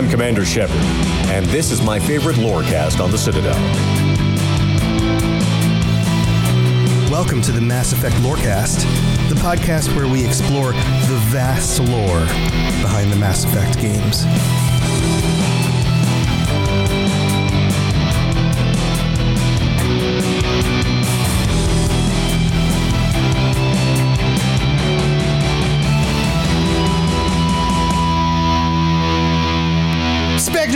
I'm Commander Shepard, and this is my favorite lorecast on the Citadel. Welcome to the Mass Effect Lorecast, the podcast where we explore the vast lore behind the Mass Effect games.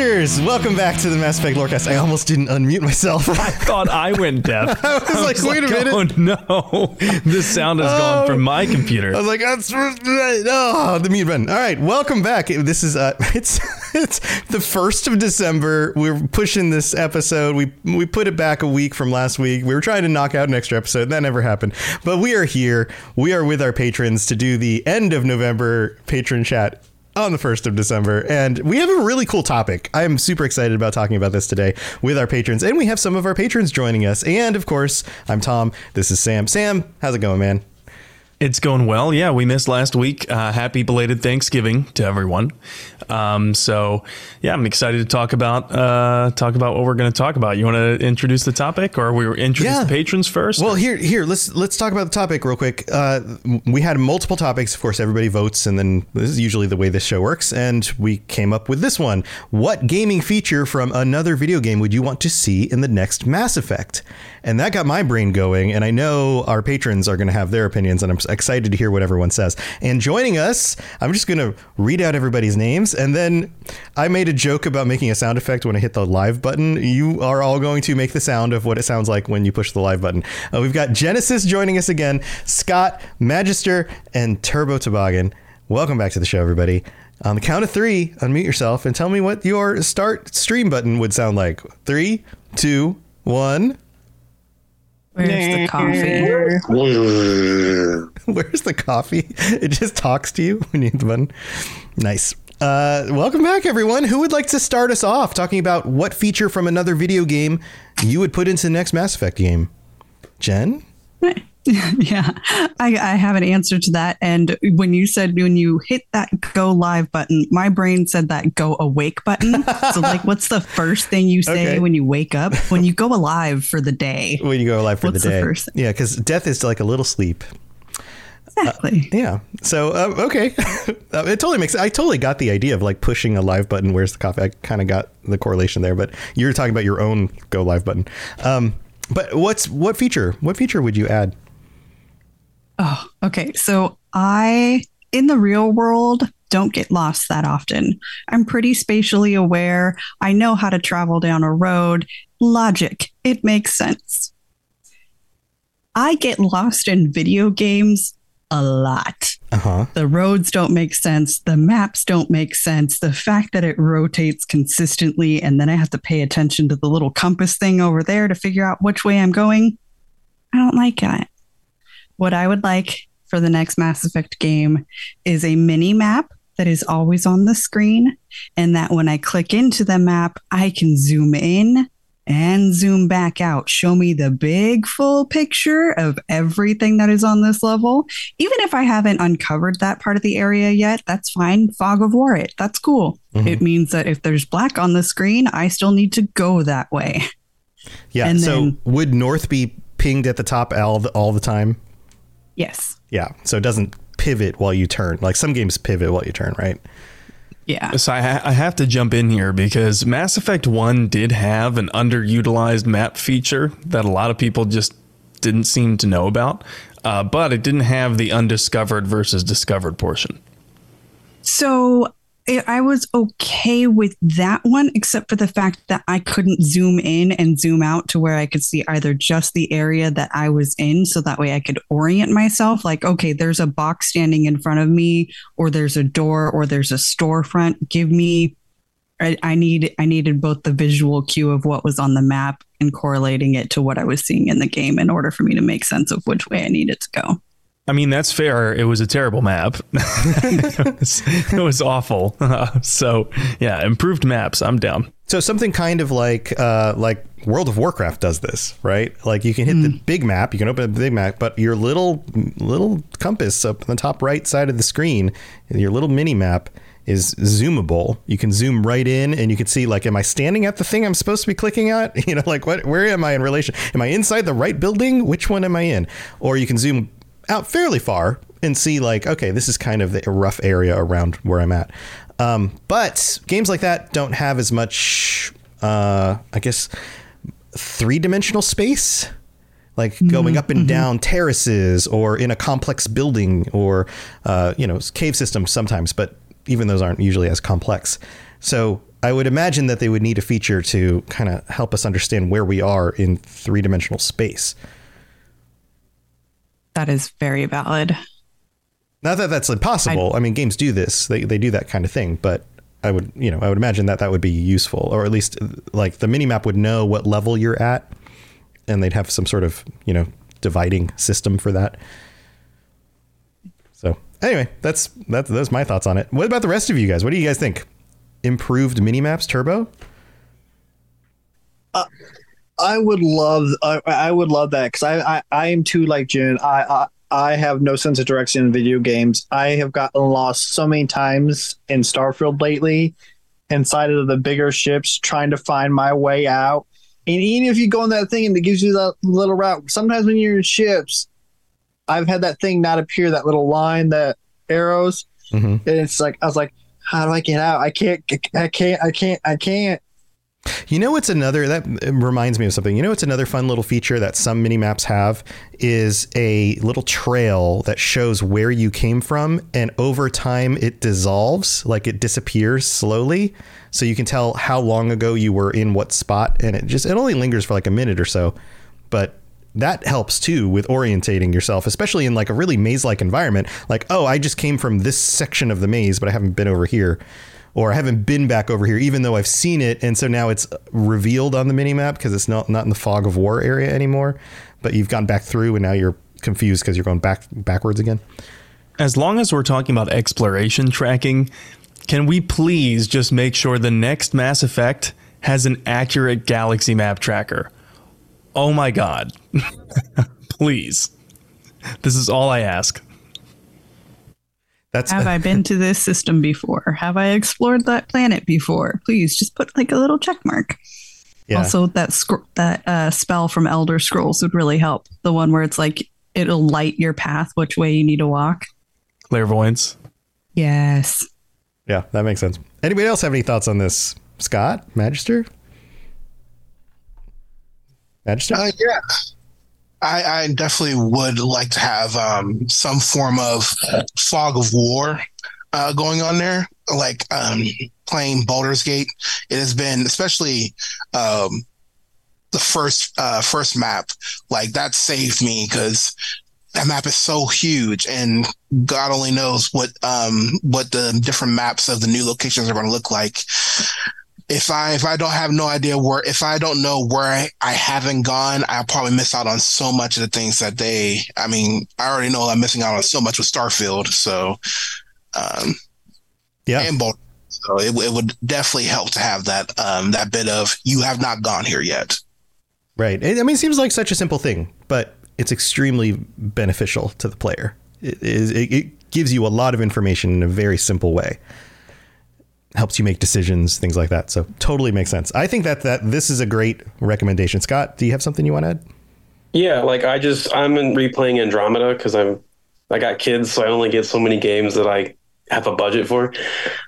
Spectres, welcome back to the Mass Effect Lorecast. I almost didn't unmute myself. I thought I went deaf. I was like, wait a minute. Oh no, this sound has gone from my computer. I was like, that's oh, the mute button. All right, welcome back. This is uh, it's it's the first of December. We're pushing this episode. We we put it back a week from last week. We were trying to knock out an extra episode. That never happened. But we are here. We are with our patrons to do the end of November patron chat on the 1st of December. And we have a really cool topic. I am super excited about talking about this today with our patrons. And we have some of our patrons joining us. And of course, I'm Tom. This is Sam. Sam, how's it going, man? It's going well. Yeah, we missed last week. Uh, happy belated Thanksgiving to everyone. Um, so yeah, I'm excited to talk about uh, talk about what we're going to talk about. You want to introduce the topic, or we introduce Yeah. the patrons first? Well, here, here, let's let's talk about the topic real quick. Uh, we had multiple topics. Of course, everybody votes, and then this is usually the way this show works. And we came up with this one: What gaming feature from another video game would you want to see in the next Mass Effect? And that got my brain going. And I know our patrons are going to have their opinions, and I'm excited to hear what everyone says. And joining us, I'm just going to read out everybody's names, and then I made a joke about making a sound effect when I hit the live button. You are all going to make the sound of what it sounds like when you push the live button. Uh, we've got Genesis joining us again, Scott, Magister, and Turbo Toboggan. Welcome back to the show, everybody. On the count of three, unmute yourself and tell me what your start stream button would sound like. Three, two, one. Where's the coffee? Where's the coffee? It just talks to you when you hit the button. Nice. Uh, welcome back, everyone. Who would like to start us off talking about what feature from another video game you would put into the next Mass Effect game? Jen? yeah, I, I have an answer to that. And when you said when you hit that go live button, my brain said that go awake button. so, like, what's the first thing you say Okay. when you wake up? When you go alive for the day? When you go alive for What's the the day. first? Yeah, because death is like a little sleep. Exactly. Yeah. So uh, okay, Uh, it totally makes. I totally got the idea of like pushing a live button. Where's the coffee? I kind of got the correlation there, but you're talking about your own go live button. Um, but what's what feature? What feature would you add? Oh, okay. So I, in the real world, don't get lost that often. I'm pretty spatially aware. I know how to travel down a road. Logic, it makes sense. I get lost in video games a lot. Uh huh. The roads don't make sense. The maps don't make sense. The fact that it rotates consistently and then I have to pay attention to the little compass thing over there to figure out which way I'm going. I don't like that. What I would like for the next Mass Effect game is a mini map that is always on the screen, and that when I click into the map, I can zoom in and zoom back out. Show me the big full picture of everything that is on this level. Even if I haven't uncovered that part of the area yet, that's fine. Fog of war it. That's cool. Mhm. It means that if there's black on the screen, I still need to go that way. Yeah. And so then- would North be pinged at the top all the, all the time? Yes. Yeah. So it doesn't pivot while you turn. Like some games pivot while you turn, right? Yeah. So I, ha- I have to jump in here because Mass Effect 1 did have an underutilized map feature that a lot of people just didn't seem to know about, uh, but it didn't have the undiscovered versus discovered portion. So I was okay with that one, except for the fact that I couldn't zoom in and zoom out to where I could see either just the area that I was in. So that way I could orient myself like, okay, there's a box standing in front of me, or there's a door, or there's a storefront. Give me. I, I need I needed both the visual cue of what was on the map and correlating it to what I was seeing in the game in order for me to make sense of which way I needed to go. I mean, that's fair. It was a terrible map. it, was, it was awful. so, yeah, improved maps. I'm down. So something kind of like uh, like World of Warcraft does this, right? Like you can hit the big map, you can open up the big map, but your little little compass up on the top right side of the screen, your little mini map, is zoomable. You can zoom right in and you can see like am I standing at the thing I'm supposed to be clicking at? You know, like what where am I in relation? Am I inside the right building? Which one am I in? Or you can zoom out fairly far and see like okay, this is kind of the rough area around where I'm at. Um, but games like that don't have as much uh, I guess three-dimensional space like going up and Mm-hmm. down terraces or in a complex building or uh, you know cave systems sometimes but even those aren't usually as complex so i would imagine that they would need a feature to kind of help us understand where we are in three-dimensional space That is very valid. not that that's impossible. I, mean games do this. They, they do that kind of thing but i would you know i would imagine that that would be useful or at least like the mini map would know what level you're at and they'd have some sort of you know dividing system for that. So anyway that's that's that's my thoughts on it. What about the rest of you guys? What do you guys think? Improved mini maps, turbo uh, I would love I, I would love that because I, I I am too like June. I, I I have no sense of direction in video games. I have gotten lost so many times in Starfield lately, inside of the bigger ships, trying to find my way out. And even if you go on that thing and it gives you that little route, sometimes when you're in ships, I've had that thing not appear, that little line, that arrows, Mhm. and it's like I was like, how do I get out? I can't, I can't, I can't, I can't. You know what's another that uh, reminds me of something. You know what's another fun little feature that some mini maps have is a little trail that shows where you came from and over time it dissolves, like it disappears slowly. So you can tell how long ago you were in what spot and it just it only lingers for like a minute or so. But that helps too with orientating yourself, especially in like a really maze-like environment. Like, oh, I just came from this section of the maze, but I haven't been over here or I haven't been back over here, even though I've seen it, and so now it's revealed on the minimap because it's not not in the fog of war area anymore. But you've gone back through, and now you're confused because you're going back backwards again. As long as we're talking about exploration tracking, can we please just make sure the next Mass Effect has an accurate galaxy map tracker? Oh my god. please. This is all I ask. That's Have I been to this system before? Have I explored that planet before? Please just put like a little check mark. yeah. Also, that scr- that uh, spell from Elder Scrolls would really help. The one where it's like it'll light your path which way you need to walk. Clairvoyance. Yes. yeah, that makes sense. Anybody else have any thoughts on this? Scott, Magister, Magister. Uh, yeah. I, I definitely would like to have um, some form of fog of war uh, going on there, like um, playing Baldur's Gate. It has been, especially um, the first uh, first map, like that saved me because that map is so huge, and God only knows what um, what the different maps of the new locations are going to look like if I if I don't have no idea where if I don't know where I, I haven't gone, I'll probably miss out on so much of the things that they I mean, I already know I'm missing out on so much with Starfield. So um yeah, and Baldur. So it, it would definitely help to have that um that bit of you have not gone here yet. right. I mean, it seems like such a simple thing, but it's extremely beneficial to the player. It, is, it, it gives you a lot of information in a very simple way. Helps you make decisions, things like that. So totally makes sense. I think that that this is a great recommendation. Scott, do you have something you want to add? Yeah, like I just I'm in replaying Andromeda because I'm I got kids, so I only get so many games that I have a budget for.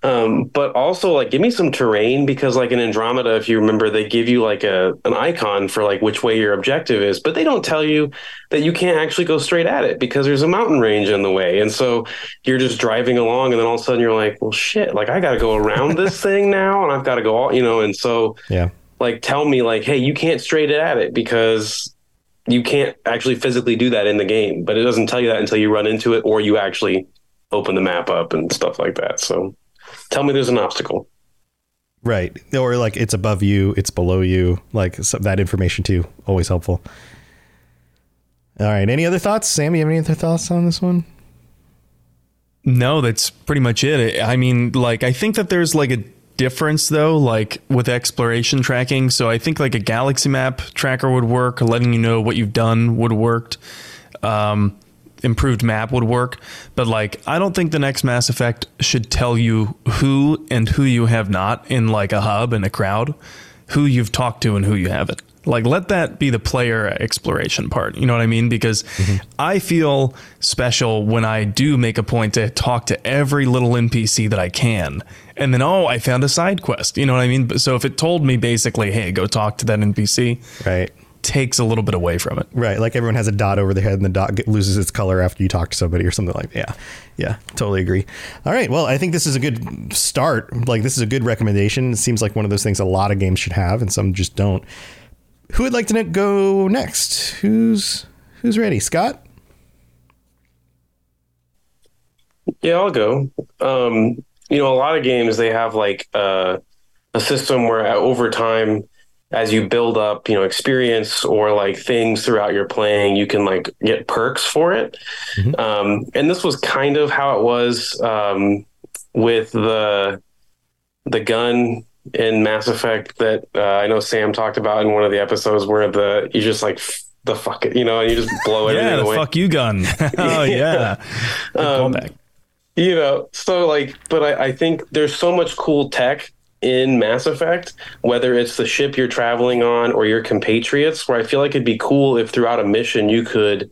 Um, but also like give me some terrain because like in Andromeda, if you remember, they give you like a an icon for like which way your objective is, but they don't tell you that you can't actually go straight at it because there's a mountain range in the way. And so you're just driving along and then all of a sudden you're like, well shit, like I gotta go around this thing now and I've got to go all you know, and so Yeah. like tell me like, hey, you can't straight it at it because you can't actually physically do that in the game, but it doesn't tell you that until you run into it or you actually open the map up and stuff like that. So tell me there's an obstacle. Right. Or like it's above you, it's below you. Like so that information too. Always helpful. All right. Any other thoughts? Sam, you have any other thoughts on this one? No, that's pretty much it. I mean, like, I think that there's like a difference though, like with exploration tracking. So I think like a galaxy map tracker would work, letting you know what you've done would have worked. Um, improved map would work. But like, I don't think the next Mass Effect should tell you who and who you have not in like a hub and a crowd, who you've talked to and who you haven't. Like, let that be the player exploration part. You know what I mean? Because mm-hmm. I feel special when I do make a point to talk to every little NPC that I can. And then, oh, I found a side quest. You know what I mean? But- So if it told me basically, hey, go talk to that NPC, Right. Takes a little bit away from it. Right, like everyone has a dot over their head, and the dot get, loses its color after you talk to somebody or something like that. Yeah, yeah, totally agree. All right, well, I think this is a good start. Like, this is a good recommendation. It seems like one of those things a lot of games should have, and some just don't. Who would like to go next? Who's who's ready? Scott. Yeah, I'll go. Um, you know, a lot of games they have like uh, a system where over time, as you build up, you know, experience or like things throughout your playing, you can like get perks for it. Um, and this was kind of how it was um, with the the gun in Mass Effect that uh, I know Sam talked about in one of the episodes where the you just like f- the fuck it, you know, and you just blow everything Yeah, the away. fuck you gun. oh yeah. Good Um, you know so like but I, I think there's so much cool tech in mass effect whether it's the ship you're traveling on or your compatriots where i feel like it'd be cool if throughout a mission you could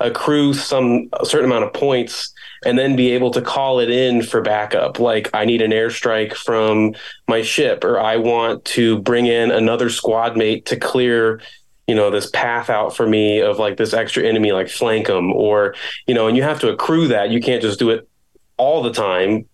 accrue some a certain amount of points and then be able to call it in for backup like i need an airstrike from my ship or i want to bring in another squad mate to clear you know this path out for me of like this extra enemy like flank them or you know and you have to accrue that you can't just do it all the time.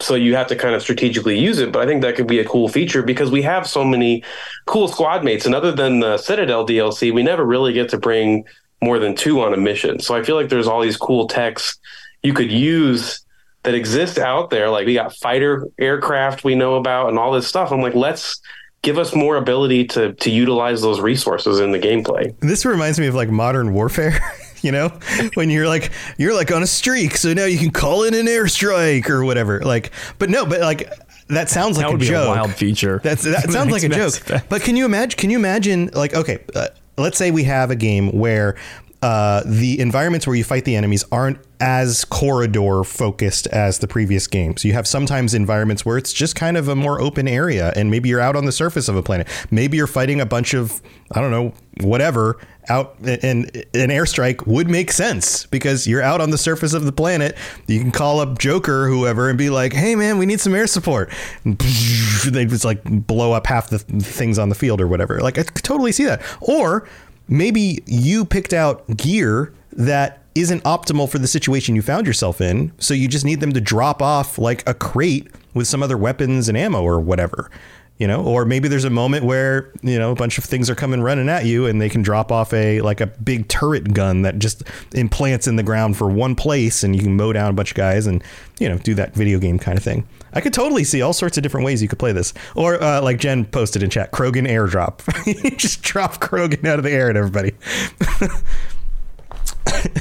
So you have to kind of strategically use it. But I think that could be a cool feature because we have so many cool squad mates. And other than the Citadel DLC, we never really get to bring more than two on a mission. So I feel like there's all these cool techs you could use that exist out there. Like we got fighter aircraft we know about and all this stuff. I'm like, let's give us more ability to to utilize those resources in the gameplay. This reminds me of like modern warfare. You know, when you're like you're like on a streak, so now you can call in an airstrike or whatever. Like, but no, but like that sounds like That a be joke. a wild feature. That's that sounds like a joke. But can you imagine? Can you imagine? Like, okay, uh, let's say we have a game where uh, the environments where you fight the enemies aren't as corridor focused as the previous games. You have sometimes environments where it's just kind of a more open area, and maybe you're out on the surface of a planet. Maybe you're fighting a bunch of I don't know whatever out, and an airstrike would make sense because you're out on the surface of the planet. You can call up Joker, whoever, and be like, "Hey, man, we need some air support." And they just like blow up half the things on the field or whatever. Like I could totally see that. Or maybe you picked out gear that isn't optimal for the situation you found yourself in, so you just need them to drop off like a crate with some other weapons and ammo or whatever. You know, or maybe there's a moment where you know a bunch of things are coming running at you, and they can drop off a like a big turret gun that just implants in the ground for one place, and you can mow down a bunch of guys and you know do that video game kind of thing. I could totally see all sorts of different ways you could play this, or uh, like Jen posted in chat, Krogan airdrop. You just drop Krogan out of the air at everybody.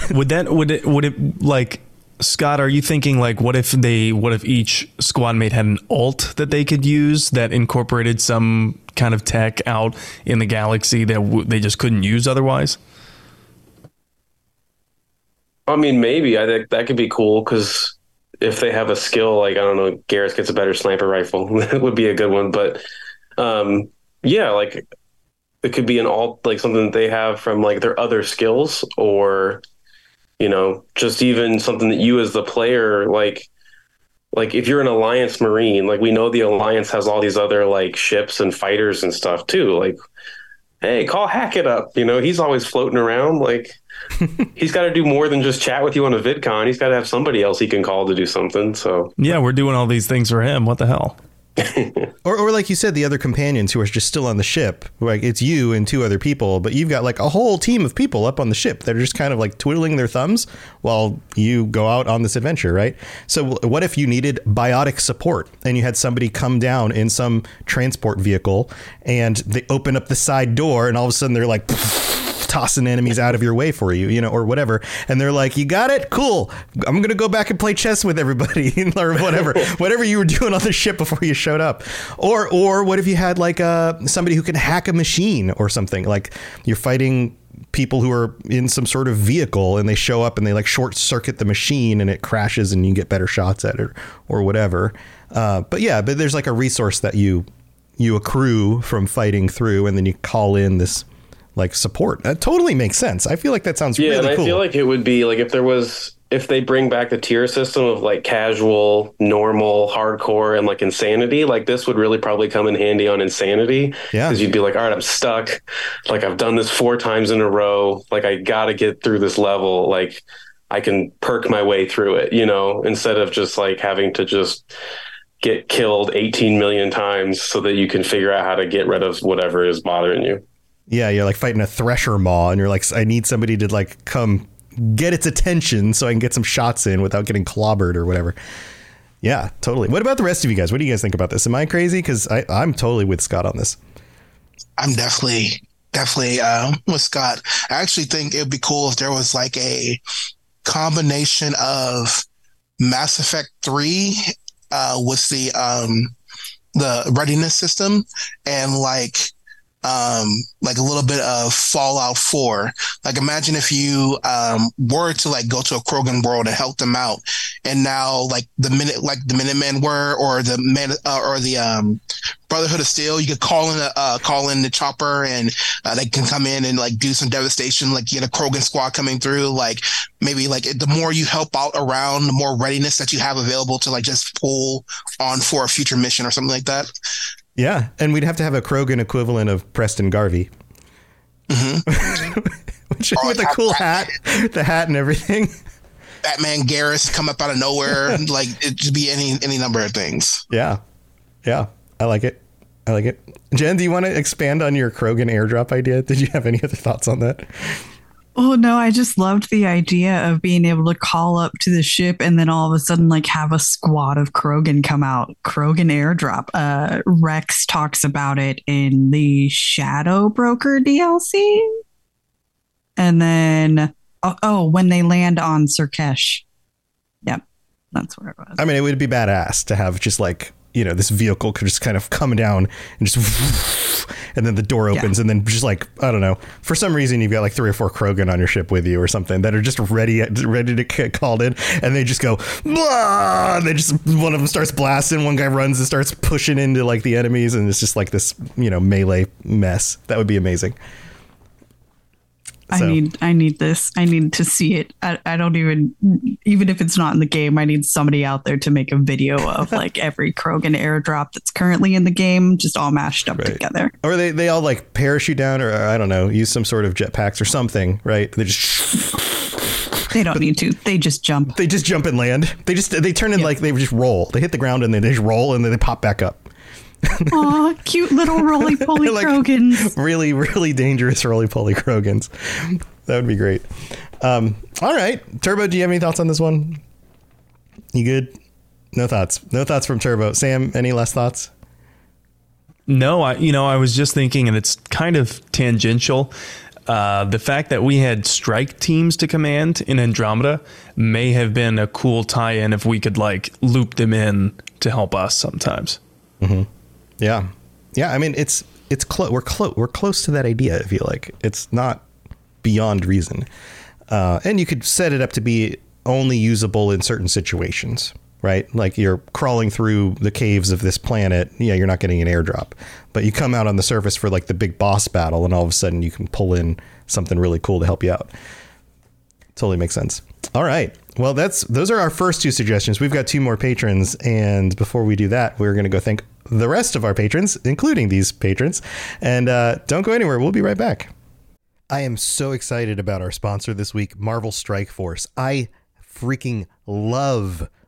would that would it would it like Scott, are you thinking like what if they what if each squad mate had an alt that they could use that incorporated some kind of tech out in the galaxy that w- they just couldn't use otherwise? I mean, maybe I think that could be cool because if they have a skill like I don't know, Garrus gets a better sniper rifle, that would be a good one. But um, yeah, like it could be an alt, like something that they have from like their other skills, or you know, just even something that you as the player like. Like if you're an alliance marine, like we know the alliance has all these other like ships and fighters and stuff too. Like, hey, call Hackett up. You know, he's always floating around. Like, he's got to do more than just chat with you on a VidCon. He's got to have somebody else he can call to do something. So Yeah, we're doing all these things for him. What the hell? Or, or like you said, the other companions who are just still on the ship. Like it's you and two other people, but you've got like a whole team of people up on the ship that are just kind of like twiddling their thumbs while you go out on this adventure, right? So what if you needed biotic support and you had somebody come down in some transport vehicle and they open up the side door and all of a sudden they're like tossing enemies out of your way for you, you know, or whatever. And they're like, "You got it, cool. I'm gonna go back and play chess with everybody, or whatever, whatever you were doing on the ship before you showed up." Or, or what if you had like uh, somebody who can hack a machine or something? Like you're fighting people who are in some sort of vehicle and they show up and they like short circuit the machine and it crashes and you get better shots at it or whatever. Uh, but yeah, but there's like a resource that you you accrue from fighting through and then you call in this like support. That totally makes sense. I feel like that sounds Yeah, really and I cool. feel like it would be like if there was if they bring back the tier system of like casual, normal, hardcore, and like insanity, like this would really probably come in handy on insanity. Yeah. Because you'd be like, all right, I'm stuck. Like I've done this four times in a row. Like I got to get through this level. Like I can perk my way through it, you know, instead of just like having to just get killed 18 million times so that you can figure out how to get rid of whatever is bothering you. Yeah, you're like fighting a thresher maw and you're like I need somebody to like come get its attention so I can get some shots in without getting clobbered or whatever. Yeah, totally. What about the rest of you guys? What do you guys think about this? Am I crazy? Because I'm totally with Scott on this. I'm definitely definitely uh, with Scott. I actually think it'd be cool if there was like a combination of Mass Effect Three uh, with the um, the readiness system and like um, like a little bit of Fallout 4. Like imagine if you um, were to like go to a Krogan world and help them out, and now like the minute like the Minutemen were, or the man uh, or the um, Brotherhood of Steel, you could call in a uh, call in the chopper, and uh, they can come in and like do some devastation. Like you get a Krogan squad coming through. Like maybe like the more you help out around, the more readiness that you have available to like just pull on for a future mission or something like that. Yeah, and we'd have to have a Krogan equivalent of Preston Garvey. Mm-hmm. Which, Oh, with a cool hat, the hat and everything. Batman Garrus come up out of nowhere. like it could be any any number of things. Yeah, yeah, I like it. I like it. Jen, do you want to expand on your Krogan airdrop idea? Did you have any other thoughts on that? Oh no, I just loved the idea of being able to call up to the ship and then all of a sudden like have a squad of Krogan come out. Krogan airdrop. Uh Rex talks about it in the Shadow Broker DLC. And then oh, oh when they land on Sur'Kesh. Yep. That's where it was. I mean, it would be badass to have just like you know this vehicle could just kind of come down and just and then the door opens and then just like I don't know for some reason you've got like three or four Krogan on your ship with you or something that are just ready ready to get called in and they just go blah! And they just one of them starts blasting one guy runs and starts pushing into like the enemies and it's just like this you know melee mess. That would be amazing. I need I need this. I need to see it. I, I don't even even if it's not in the game, I need somebody out there to make a video of like every Krogan airdrop that's currently in the game, just all mashed up Right. together. Or they, they all like parachute down, or I don't know, use some sort of jetpacks or something, right? They just They don't need to. They just jump. they just jump and land. They just they turn in like they just roll. They hit the ground and then they just roll and then they pop back up. Aw, cute little roly poly Like- Krogans. Really, really dangerous roly poly Krogans. That would be great. Um, all right, Turbo, do you have any thoughts on this one? You good? No thoughts. No thoughts from Turbo. Sam, any last thoughts? No, I you know I was just thinking, and it's kind of tangential. Uh, the fact that we had strike teams to command in Andromeda may have been a cool tie-in if we could like loop them in to help us sometimes. Yeah, yeah. I mean, it's it's close. We're close. We're close to that idea. I feel like it's not beyond reason, uh, and you could set it up to be only usable in certain situations, right? Like you're crawling through the caves of this planet. Yeah, you're not getting an airdrop, but you come out on the surface for like the big boss battle, and all of a sudden you can pull in something really cool to help you out. Totally makes sense. All right. Well, that's those are our first two suggestions. We've got two more patrons, and before we do that, we're going to go thank the rest of our patrons, including these patrons. And uh, don't go anywhere. We'll be right back. I am so excited about our sponsor this week, Marvel Strike Force. I freaking love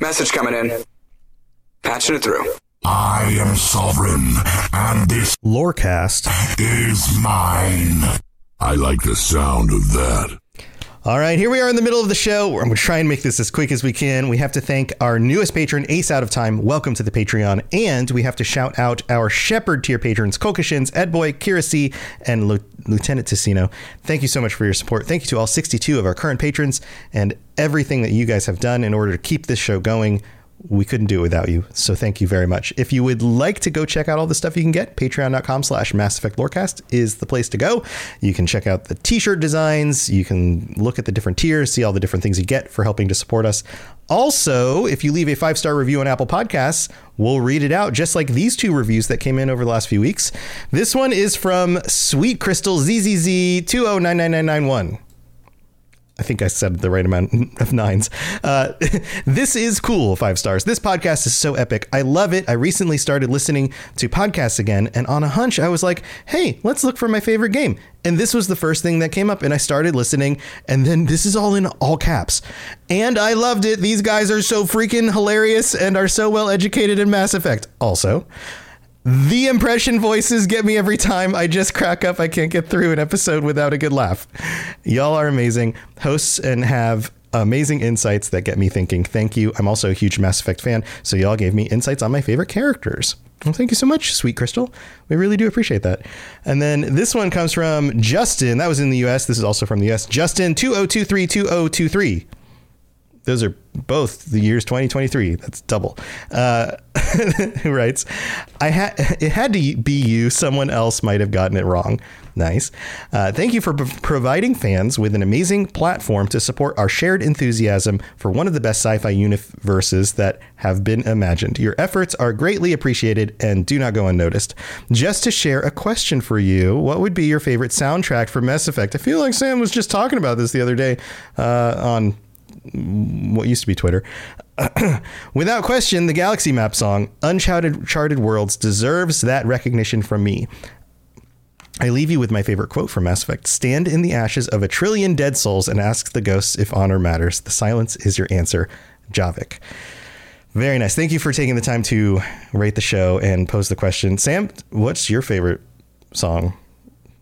Message coming in. Patching it through. I am sovereign, and this Lorecast. is mine. I like the sound of that. All right, here we are in the middle of the show. I'm going to try and make this as quick as we can. We have to thank our newest patron, Ace Out of Time. Welcome to the Patreon. And we have to shout out our Shepard tier patrons, Kolkashins, Edboy, Kira C, and Lu- Lieutenant Ticino. Thank you so much for your support. Thank you to all 62 of our current patrons and everything that you guys have done in order to keep this show going. We couldn't do it without you. So thank you very much. If you would like to go check out all the stuff you can get, patreon.com slash Mass Effect Lorecast is the place to go. You can check out the t-shirt designs. You can look at the different tiers, see all the different things you get for helping to support us. Also, if you leave a five-star review on Apple Podcasts, we'll read it out just like these two reviews that came in over the last few weeks. This one is from Sweet Crystal ZZZ 2099991. I think I said the right amount of nines. Uh, this is cool, five stars. This podcast is so epic. I love it. I recently started listening to podcasts again, and on a hunch, I was like, hey, let's look for my favorite game. And this was the first thing that came up, and I started listening, and then this is all in all caps. And I loved it. These guys are so freaking hilarious and are so well educated in Mass Effect. Also, the impression voices get me every time. I just crack up. I can't get through an episode without a good laugh. Y'all are amazing hosts and have amazing insights that get me thinking. Thank you. I'm also a huge Mass Effect fan, so y'all gave me insights on my favorite characters. Well, thank you so much, Sweet Crystal. We really do appreciate that. And then this one comes from Justin. That was in the US. This is also from the US. Justin 20232023 those are both the years 2023 that's double. Uh, who writes i had it had to be you. Someone else might have gotten it wrong. Nice. Uh, thank you for p- providing fans with an amazing platform to support our shared enthusiasm for one of the best sci-fi universes that have been imagined. Your efforts are greatly appreciated and do not go unnoticed. Just to share a question for you what would be your favorite soundtrack for mass effect? I feel like sam was just talking about this the other day uh, on what used to be Twitter. Without question, the Galaxy Map song, Uncharted Charted Worlds, deserves that recognition from me. I leave you with my favorite quote from Mass Effect Stand in the ashes of a trillion dead souls and ask the ghosts if honor matters. The silence is your answer. Javik. Very nice. Thank you for taking the time to rate the show and pose the question. Sam, what's your favorite song?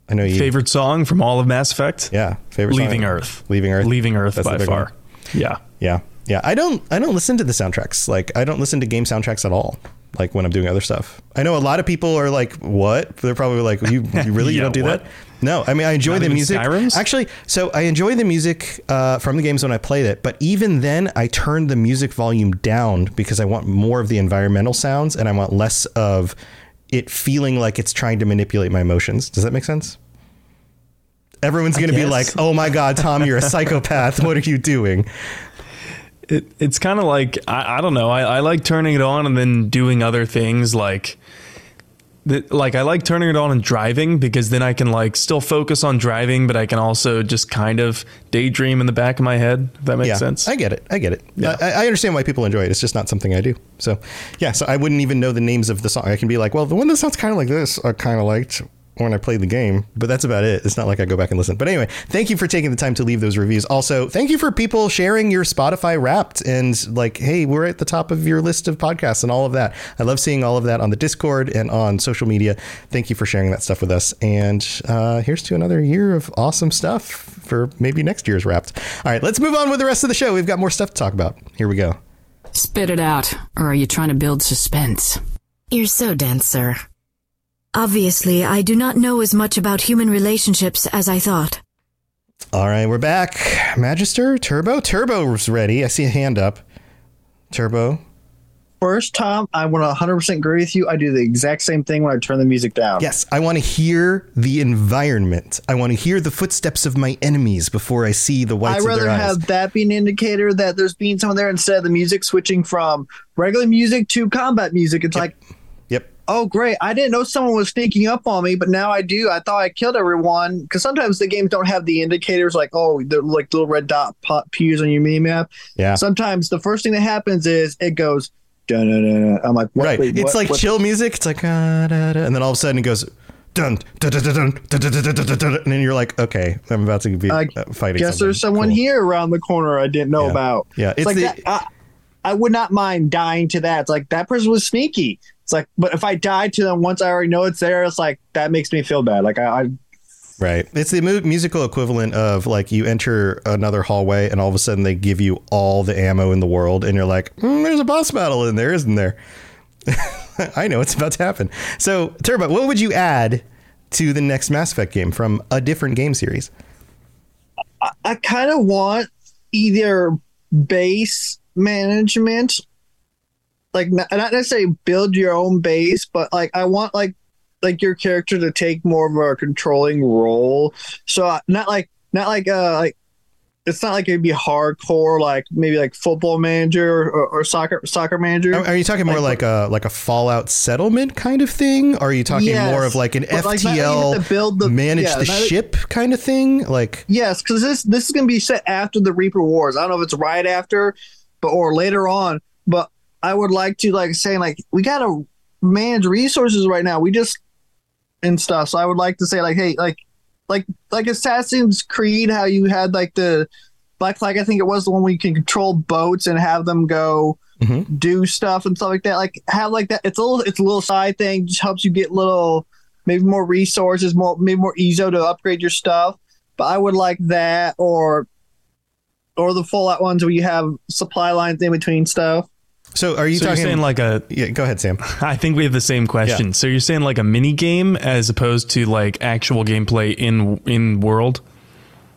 I know you. Favorite song from all of Mass Effect? Yeah. Favorite Leaving song? Earth. Leaving Earth. Leaving Earth That's by far. one. Yeah. Yeah. Yeah. I don't I don't listen to the soundtracks. Like I don't listen to game soundtracks at all. Like when I'm doing other stuff. I know a lot of people are like, what? They're probably like, you, you really you don't do what? that? No, I mean I enjoy Not the music. Skyrim's? Actually, so I enjoy the music uh, from the games when I played it, but even then I turn the music volume down because I want more of the environmental sounds and I want less of it feeling like it's trying to manipulate my emotions. Does that make sense? Everyone's going to be like, "Oh my god, Tom, you're a psychopath. What are you doing?" It, it's kind of like I, I don't know. I, I like turning it on and then doing other things like. Like I like turning it on and driving because then I can like still focus on driving, but I can also just kind of daydream in the back of my head. If that makes yeah, sense. I get it. I get it. Yeah. I, I understand why people enjoy it. It's just not something I do. So, yeah. So I wouldn't even know the names of the song. I can be like, well, the one that sounds kind of like this, I kind of liked when I played the game, but that's about it. It's not like I go back and listen. But anyway, thank you for taking the time to leave those reviews. Also, thank you for people sharing your Spotify Wrapped and like, hey, we're at the top of your list of podcasts and all of that. I love seeing all of that on the Discord and on social media. Thank you for sharing that stuff with us. And uh, here's to another year of awesome stuff for maybe next year's Wrapped. All right, let's move on with the rest of the show. We've got more stuff to talk about. Here we go. Spit it out, or are you trying to build suspense? You're so dense, sir. Obviously, I do not know as much about human relationships as I thought. All right, we're back. Magister, Turbo, Turbo's ready. I see a hand up. Turbo. First, Tom, I want to 100% agree with you. I do the exact same thing when I turn the music down. Yes, I want to hear the environment. I want to hear the footsteps of my enemies before I see the whites I'd of rather their eyes. have that be an indicator that there's being someone there instead of the music switching from regular music to combat music. It's like, yep. Oh, great. I didn't know someone was sneaking up on me, but now I do. I thought I killed everyone. Because sometimes the games don't have the indicators like, oh, they're like little red dot pop appears on your mini map. Yeah. Sometimes the first thing that happens is it goes, dun, dun, dun. I'm like, what, right. wait, it's what- like what- chill music. It's like, uh, da, da, and then all of a sudden it goes, dun, dun, dun, dun, dun, dun, dun, dun, dun, and then you're like, okay, I'm about to be I uh, fighting. guess something. there's someone here around the corner I didn't know about. Yeah, it's, it's like the- that. I, I would not mind dying to that. It's like that person was sneaky. It's like, but if I die to them once I already know it's there, it's like that makes me feel bad. Like I, I Right. It's the mu- musical equivalent of like you enter another hallway and all of a sudden they give you all the ammo in the world and you're like, "Hmm, there's a boss battle in there, isn't there? I know it's about to happen. So, Turbo, what would you add to the next Mass Effect game from a different game series? I, I kind of want either base management, like not, not necessarily build your own base, but like I want like like your character to take more of a controlling role. So uh, not like not like uh like it's not like it'd be hardcore like maybe like football manager or, or soccer soccer manager. Are, you talking more like, a like a Fallout settlement kind of thing? Or are you talking Yes, more of like an but, like, not that you have FTL to build the- manage yeah, the ship kind of thing? Like Yes, because this this is going to be set after the Reaper Wars. I don't know if it's right after, but or later on. But I would like to like saying like we got to manage resources right now. We just and stuff. So I would like to say like hey like like like Assassin's Creed, how you had like the Black Flag. I think it was the one where you can control boats and have them go mm-hmm. do stuff and stuff like that. Like have like that. It's a little it's a little side thing. Just helps you get little maybe more resources, more maybe more easy to upgrade your stuff. But I would like that or or the Fallout ones where you have supply lines in between stuff. So are you so talking saying like a Yeah, go ahead, Sam. I think we have the same question. Yeah. So you're saying like a mini game as opposed to like actual gameplay in in world?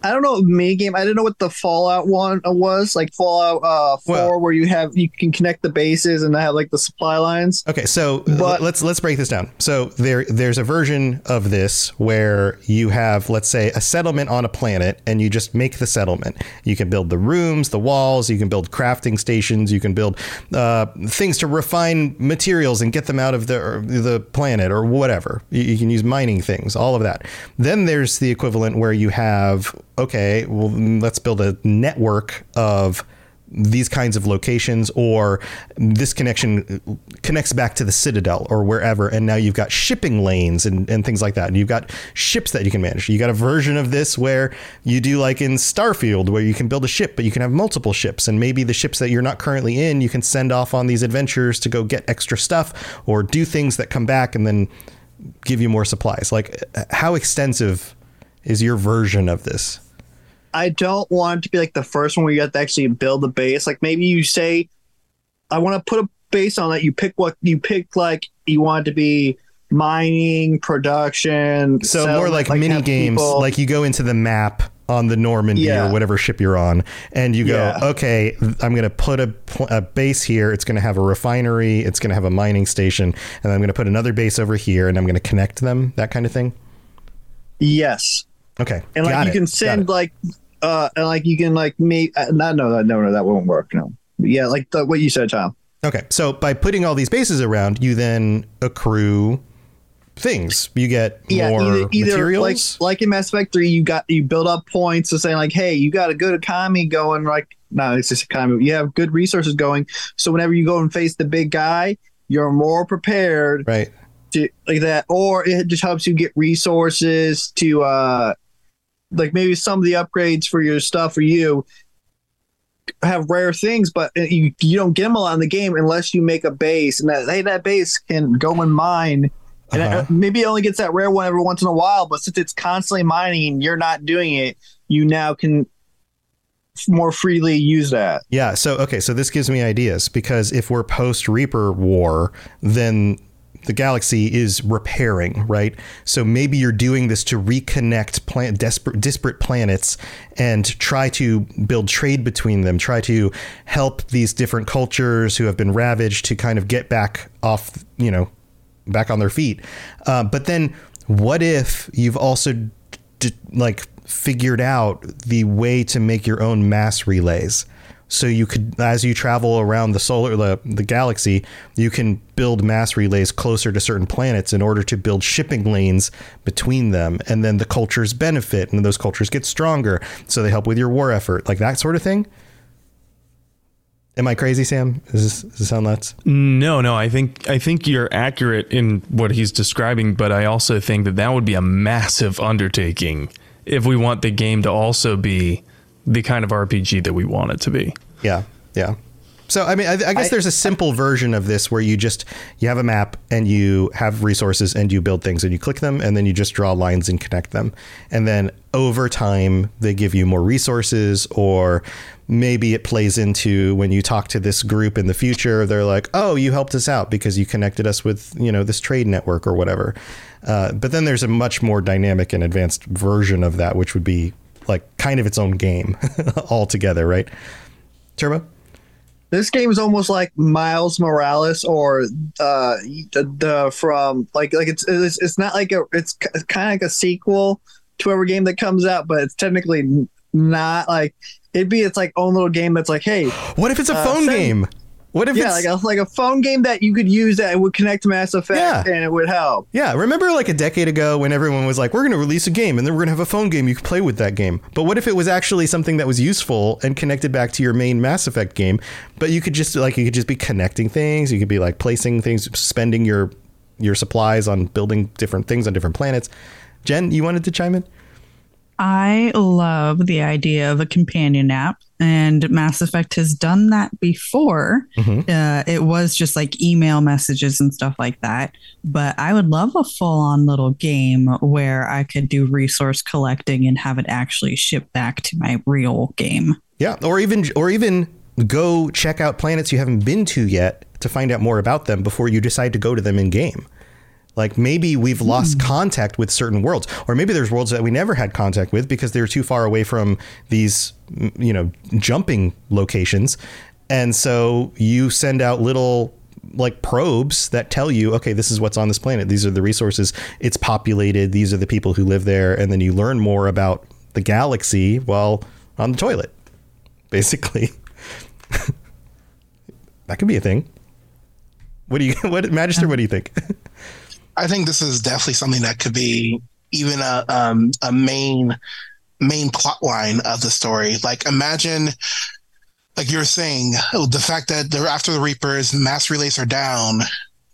I don't know mini game. I didn't know what the Fallout one was like Fallout uh, Four, where you have you can connect the bases and have like the supply lines. Okay, so l- let's let's break this down. So there there's a version of this where you have let's say a settlement on a planet and you just make the settlement. You can build the rooms, the walls, you can build crafting stations, you can build uh, things to refine materials and get them out of the the planet or whatever. You, you can use mining things, all of that. Then there's the equivalent where you have okay, well let's build a network of these kinds of locations or this connection connects back to the citadel or wherever and now you've got shipping lanes and, and things like that. And you've got ships that you can manage. You got a version of this where you do like in starfield where you can build a ship but you can have multiple ships and maybe the ships that you're not currently in you can send off on these adventures to go get extra stuff or do things that come back and then give you more supplies. Like how extensive is your version of this I don't want it to be like the first one where you have to actually build the base. Like maybe you say, I want to put a base on that. You pick what you pick, like you want it to be mining, production. So more settlement, like, mini games, people- like you go into the map on the Normandy Yeah. or whatever ship you're on, and you go, Yeah. okay, I'm going to put a, a base here. It's going to have a refinery. It's going to have a mining station, and I'm going to put another base over here, and I'm going to connect them. That kind of thing. yes, Okay, and like got you it, can send like, uh, and like you can like me. Uh, no, no, no, no, that won't work. No, But yeah, like the, what you said, Tom. Okay, so by putting all these bases around, you then accrue things. You get yeah, more either, either materials. like like in Mass Effect Three, you got you build up points to saying like, hey, you got a good economy going. Like, no, it's just economy. You have good resources going, so whenever you go and face the big guy, you're more prepared, right? To like that, or it just helps you get resources to, uh like maybe some of the upgrades for your stuff for you have rare things, but you you don't get them a lot in the game unless you make a base, and that hey, that base can go and mine. And Uh-huh. uh, maybe it only gets that rare one every once in a while, but since it's constantly mining and you're not doing it, you now can more freely use that. Yeah. So okay. So this gives me ideas because if we're post Reaper War, then the galaxy is repairing, right? So maybe you're doing this to reconnect desperate, disparate planets and try to build trade between them, try to help these different cultures who have been ravaged to kind of get back off, you know, back on their feet. Uh, but then what if you've also d- like figured out the way to make your own mass relays? So you could as you travel around the solar the, the galaxy you can build mass relays closer to certain planets in order to build shipping lanes between them. And then the cultures benefit and those cultures get stronger. So they help with your war effort like that sort of thing. Am i crazy sam? Is this, does this sound nuts? No, no, I think I think you're accurate in what he's describing, but I also think that that would be a massive undertaking if we want the game to also be the kind of RPG that we want it to be. Yeah, yeah. So I mean, I, I guess I- there's a simple version of this where you just you have a map and you have resources and you build things and you click them and then you just draw lines and connect them, and then over time they give you more resources or maybe it plays into when you talk to this group in the future they're like oh you helped us out because you connected us with you know this trade network or whatever uh, but then there's a much more dynamic and advanced version of that which would be like kind of its own game altogether right? Turbo? This game is almost like Miles Morales or uh the, the from like like it's, it's it's not like a it's kind of like a sequel to every game that comes out, but it's technically not like it'd be its like own little game that's like hey what if it's a uh, phone send- game what if yeah it's like a like a phone game that you could use that would connect to Mass Effect Yeah. and it would help. Yeah, remember like a decade ago when everyone was like, we're going to release a game and then we're going to have a phone game you can play with that game. But what if it was actually something that was useful and connected back to your main Mass Effect game, but you could just like you could just be connecting things, you could be like placing things, spending your your supplies on building different things on different planets. Jen, you wanted to chime in? I love the idea of a companion app, and Mass Effect has done that before. Uh, it was just like email messages and stuff like that. But I would love a full on little game where I could do resource collecting and have it actually ship back to my real game. Yeah, or even or even go check out planets you haven't been to yet to find out more about them before you decide to go to them in game. Like maybe we've lost contact with certain worlds, or maybe there's worlds that we never had contact with because they're too far away from these, mm, you know, jumping locations. And so you send out little like probes that tell you, okay, this is what's on this planet. These are the resources. It's populated. These are the people who live there. And then you learn more about the galaxy while on the toilet, basically. that could be a thing. What do you, what, Magister, what do you think? I think this is definitely something that could be even a um, a main main plot line of the story. Like imagine, like you're saying, the fact that they're after the Reapers, mass relays are down.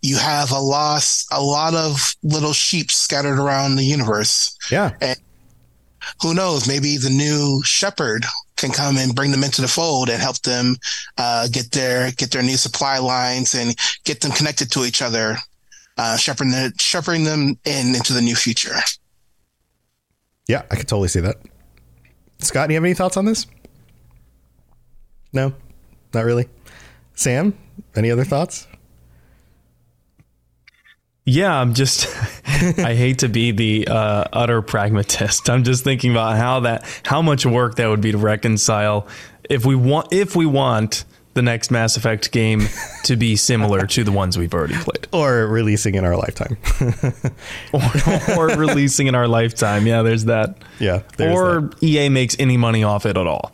You have a loss, a lot of little sheep scattered around the universe. Yeah. And who knows? Maybe the new shepherd can come and bring them into the fold and help them uh, get their get their new supply lines and get them connected to each other uh, shepherding, the, shepherding them in into the new future. Yeah, I could totally see that. Scott, do you have any thoughts on this? No, not really. Sam, any other thoughts? Yeah, I'm just. I hate to be the uh, utter pragmatist. I'm just thinking about how that, how much work that would be to reconcile. If we want, if we want the next Mass Effect game to be similar to the ones we've already played, Or releasing in our lifetime. or, or releasing in our lifetime, yeah, there's that. yeah. there's Or EA makes any money off it at all.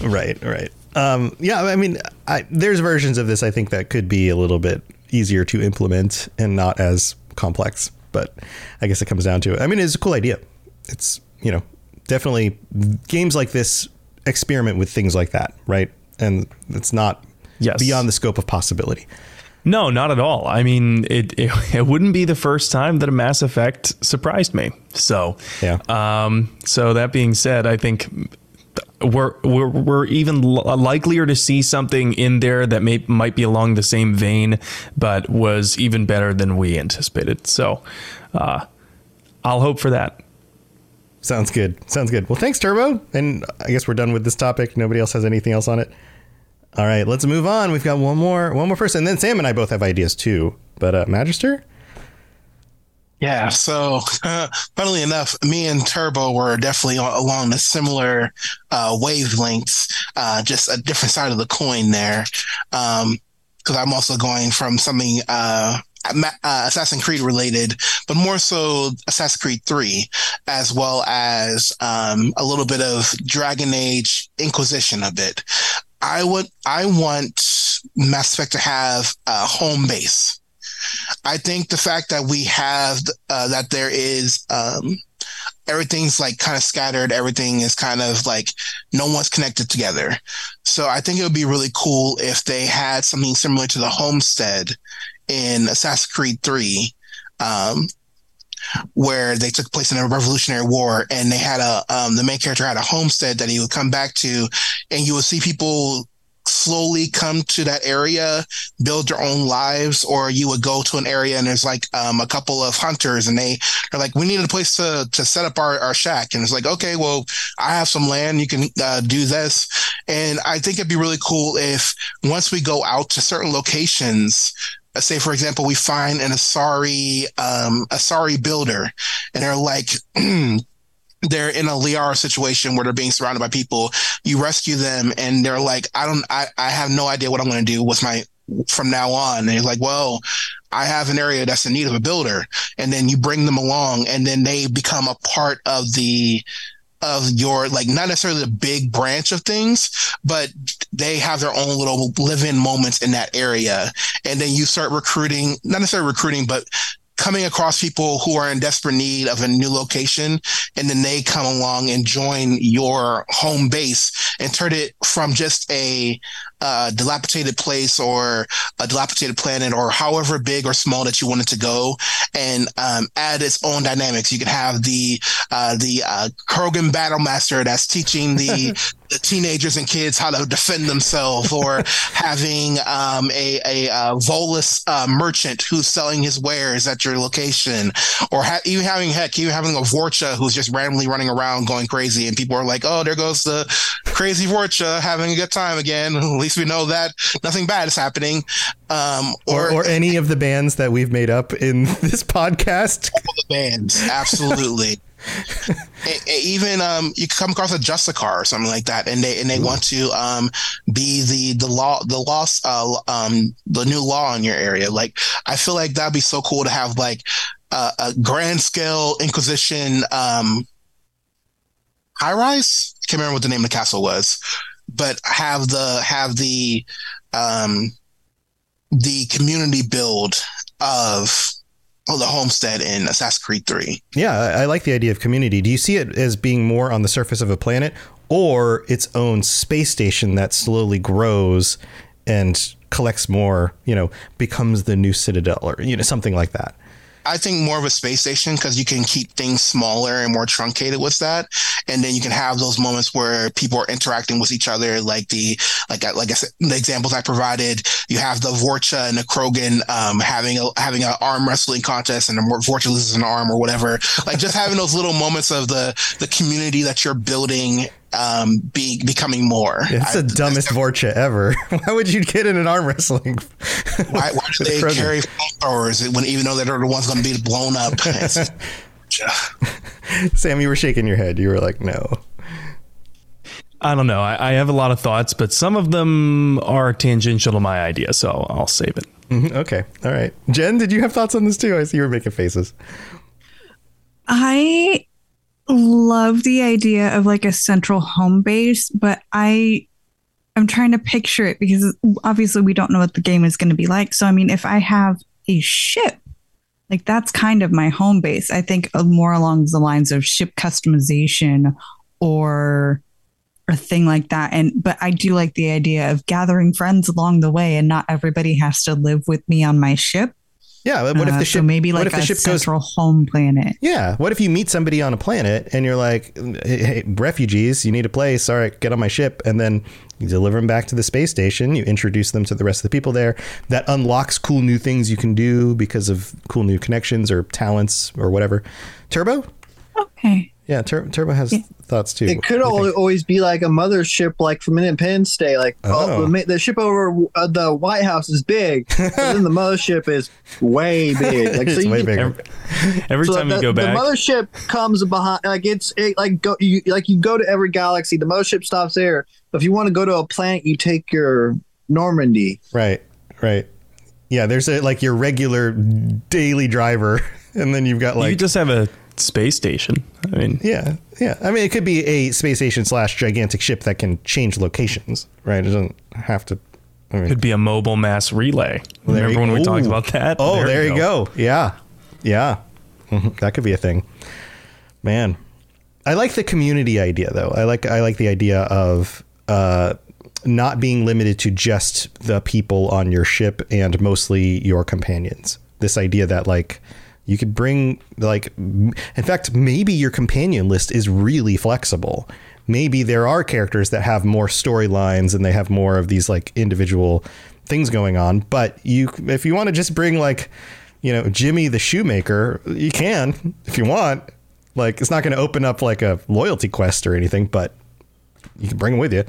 Right, right, right. Um, yeah, I mean, I, there's versions of this I think that could be a little bit easier to implement and not as complex. But I guess it comes down to it. I mean, it's a cool idea. It's you know definitely games like this experiment with things like that, right? And it's not Yes. beyond the scope of possibility. No, not at all. I mean, it, it it wouldn't be the first time that a Mass Effect surprised me. So, Yeah. Um, so that being said, I think we're we're, we're even l- likelier to see something in there that may might be along the same vein, but was even better than we anticipated. So, uh, I'll hope for that. Sounds good. Sounds good. Well, thanks, Turbo. And I guess we're done with this topic. Nobody else has anything else on it. All right, let's move on. We've got one more, one more person. And then Sam and I both have ideas too. But uh, Magister, Yeah, so uh, funnily enough, me and Turbo were definitely along the similar uh, wavelengths, uh, just a different side of the coin there. Because um, I'm also going from something uh, uh, Assassin's Creed related, but more so Assassin's Creed 3, as well as um, a little bit of Dragon Age Inquisition a bit. I would, I want Mass Effect to have a home base I think the fact that we have uh, that there is um, everything's like kind of scattered. Everything is kind of like no one's connected together. So I think it would be really cool if they had something similar to the homestead in Assassin's Creed 3. Um, where they took place in a revolutionary war and they had a um, the main character had a homestead that he would come back to and you would see people slowly come to that area, build their own lives, or you would go to an area and there's like um, a couple of hunters and they are like, we need a place to to set up our, our shack. And it's like, okay, well, I have some land, you can uh, do this. And I think it'd be really cool if once we go out to certain locations, say for example we find an asari um asari builder and they're like they're in a Liara situation where they're being surrounded by people. You rescue them and they're like, I don't, I, I have no idea what I'm going to do with my, from now on. And he's like, well, I have an area that's in need of a builder. And then you bring them along and then they become a part of the, of your like not necessarily the big branch of things, but they have their own little live-in moments in that area. And then you start recruiting, not necessarily recruiting, but coming across people who are in desperate need of a new location and then they come along and join your home base and turn it from just a uh, dilapidated place or a dilapidated planet or however big or small that you want it to go and um, add its own dynamics. You can have the uh, the uh, Krogan Battlemaster that's teaching the the teenagers and kids how to defend themselves, or having um, a a uh, Volus uh, merchant who's selling his wares at your location, or ha- even having heck, even having a Vorcha who's just randomly running around going crazy, and people are like, "Oh, there goes the crazy Vorcha having a good time again." Least we know that nothing bad is happening. Um, or, or, or any of the bands that we've made up in this podcast. All the bands, absolutely. even um, you come across a Justicar or something like that, and they and they want to um, be the the law the loss uh, um, the new law in your area. Like I feel like that'd be so cool to have like uh, a grand scale Inquisition um, high rise. I Can't remember what the name of the castle was, but have the have the um, the community build of oh, the homestead in Assassin's Creed 3. Yeah, I, I like the idea of community. Do you see it as being more on the surface of a planet or its own space station that slowly grows and collects more, you know, becomes the new citadel or you know something like that? I think more of a space station because you can keep things smaller and more truncated with that, and then you can have those moments where people are interacting with each other, like the like like I said, the examples I provided. You have the Vorcha and the Krogan um, having a having an arm wrestling contest, and the Vorcha loses an arm or whatever. Like just having those little moments of the the community that you're building um, be becoming more. Yeah, it's the dumbest Vorcha ever. why would you get in an arm wrestling? why, why do they carry flamethrowers when even though they're the ones going to be blown up? Sam, you were shaking your head. You were like, no. I don't know. I, I, have a lot of thoughts, but some of them are tangential to my idea, so I'll save it. Mm-hmm. Okay. All right. Jen, did you have thoughts on this too? I see you were making faces. I love the idea of like a central home base, but I I'm trying to picture it because obviously we don't know what the game is going to be like. So I mean, if I have a ship, like that's kind of my home base. I think more along the lines of ship customization or a thing like that. And but I do like the idea of gathering friends along the way, and not everybody has to live with me on my ship. Yeah, what if the uh, ship? So maybe like what if the ship central goes, home planet. Yeah, what if you meet somebody on a planet and you're like, hey, hey, refugees, you need a place. All right, get on my ship, and then you deliver them back to the space station. You introduce them to the rest of the people there. That unlocks cool new things you can do because of cool new connections or talents or whatever. Turbo. Okay. Yeah, Tur- Turbo has thoughts too. It could What do you al- think? always be like a mothership, like from Independence Day. Like, oh, Oh. the, the ship over uh, the White House is big, but then the mothership is way big. Like, It's you way can- bigger. Every so time the, you go back, the mothership comes behind. Like it's it, like go you like you go to every galaxy. The mothership stops there. But if you want to go to a planet, you take your Normandy. Right, right. Yeah, there's a like your regular daily driver, and then you've got like you just have a space station. I mean, yeah, yeah. I mean, it could be a space station slash gigantic ship that can change locations. Right, it doesn't have to. I mean, could be a mobile mass relay. Well, Remember when we talked about that? Oh, there, you go. Yeah, yeah. Mhm. That could be a thing. Man, I like the community idea though. I like I like the idea of uh, not being limited to just the people on your ship and mostly your companions. This idea that like you could bring like in fact maybe your companion list is really flexible. Maybe there are characters that have more storylines and they have more of these like individual things going on, but you if you want to just bring like you know Jimmy the shoemaker, you can if you want. Like it's not going to open up like a loyalty quest or anything, but you can bring him with you.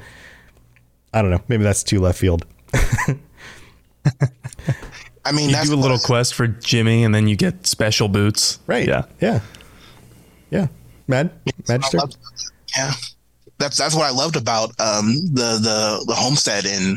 I don't know. Maybe that's too left field. I mean, You that's do a little quest for Jimmy, and then you get special boots. Right. Yeah. Yeah. Yeah. Mad Magister. I loved- yeah, that's that's what I loved about um, the the the homestead in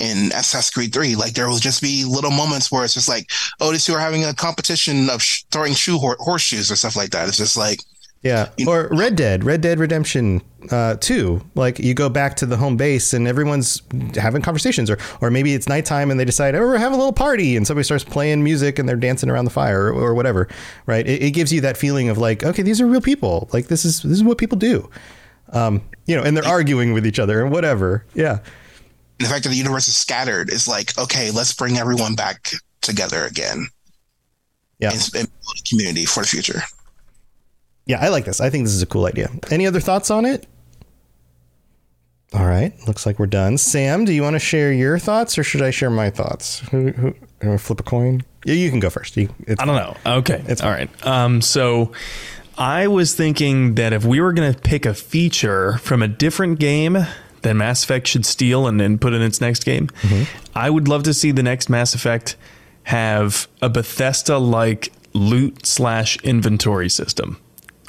in Assassin's Creed Three. Like there will just be little moments where it's just like, oh, these two are having a competition of sh- throwing shoe hor- horseshoes or stuff like that. It's just like, Yeah. Or Red Dead, Red Dead Redemption uh, 2. Like you go back to the home base and everyone's having conversations, or or maybe it's nighttime and they decide, oh, we're having a little party, and somebody starts playing music and they're dancing around the fire or, or whatever. Right. It, it gives you that feeling of like, okay, these are real people. Like this is this is what people do. Um, you know, and they're arguing with each other and whatever. Yeah. the fact that the universe is scattered is like, okay, let's bring everyone back together again. Yeah. and, and build a community for the future. Yeah, I like this. I think this is a cool idea. Any other thoughts on it? All right, looks like we're done. Sam, do you want to share your thoughts, or should I share my thoughts? Who, who, who flip a coin? Yeah, you can go first. You, I don't know. Okay. it's All right. Um, so I was thinking that if we were going to pick a feature from a different game that Mass Effect should steal and then put in its next game, I would love to see the next Mass Effect have a Bethesda like loot slash inventory system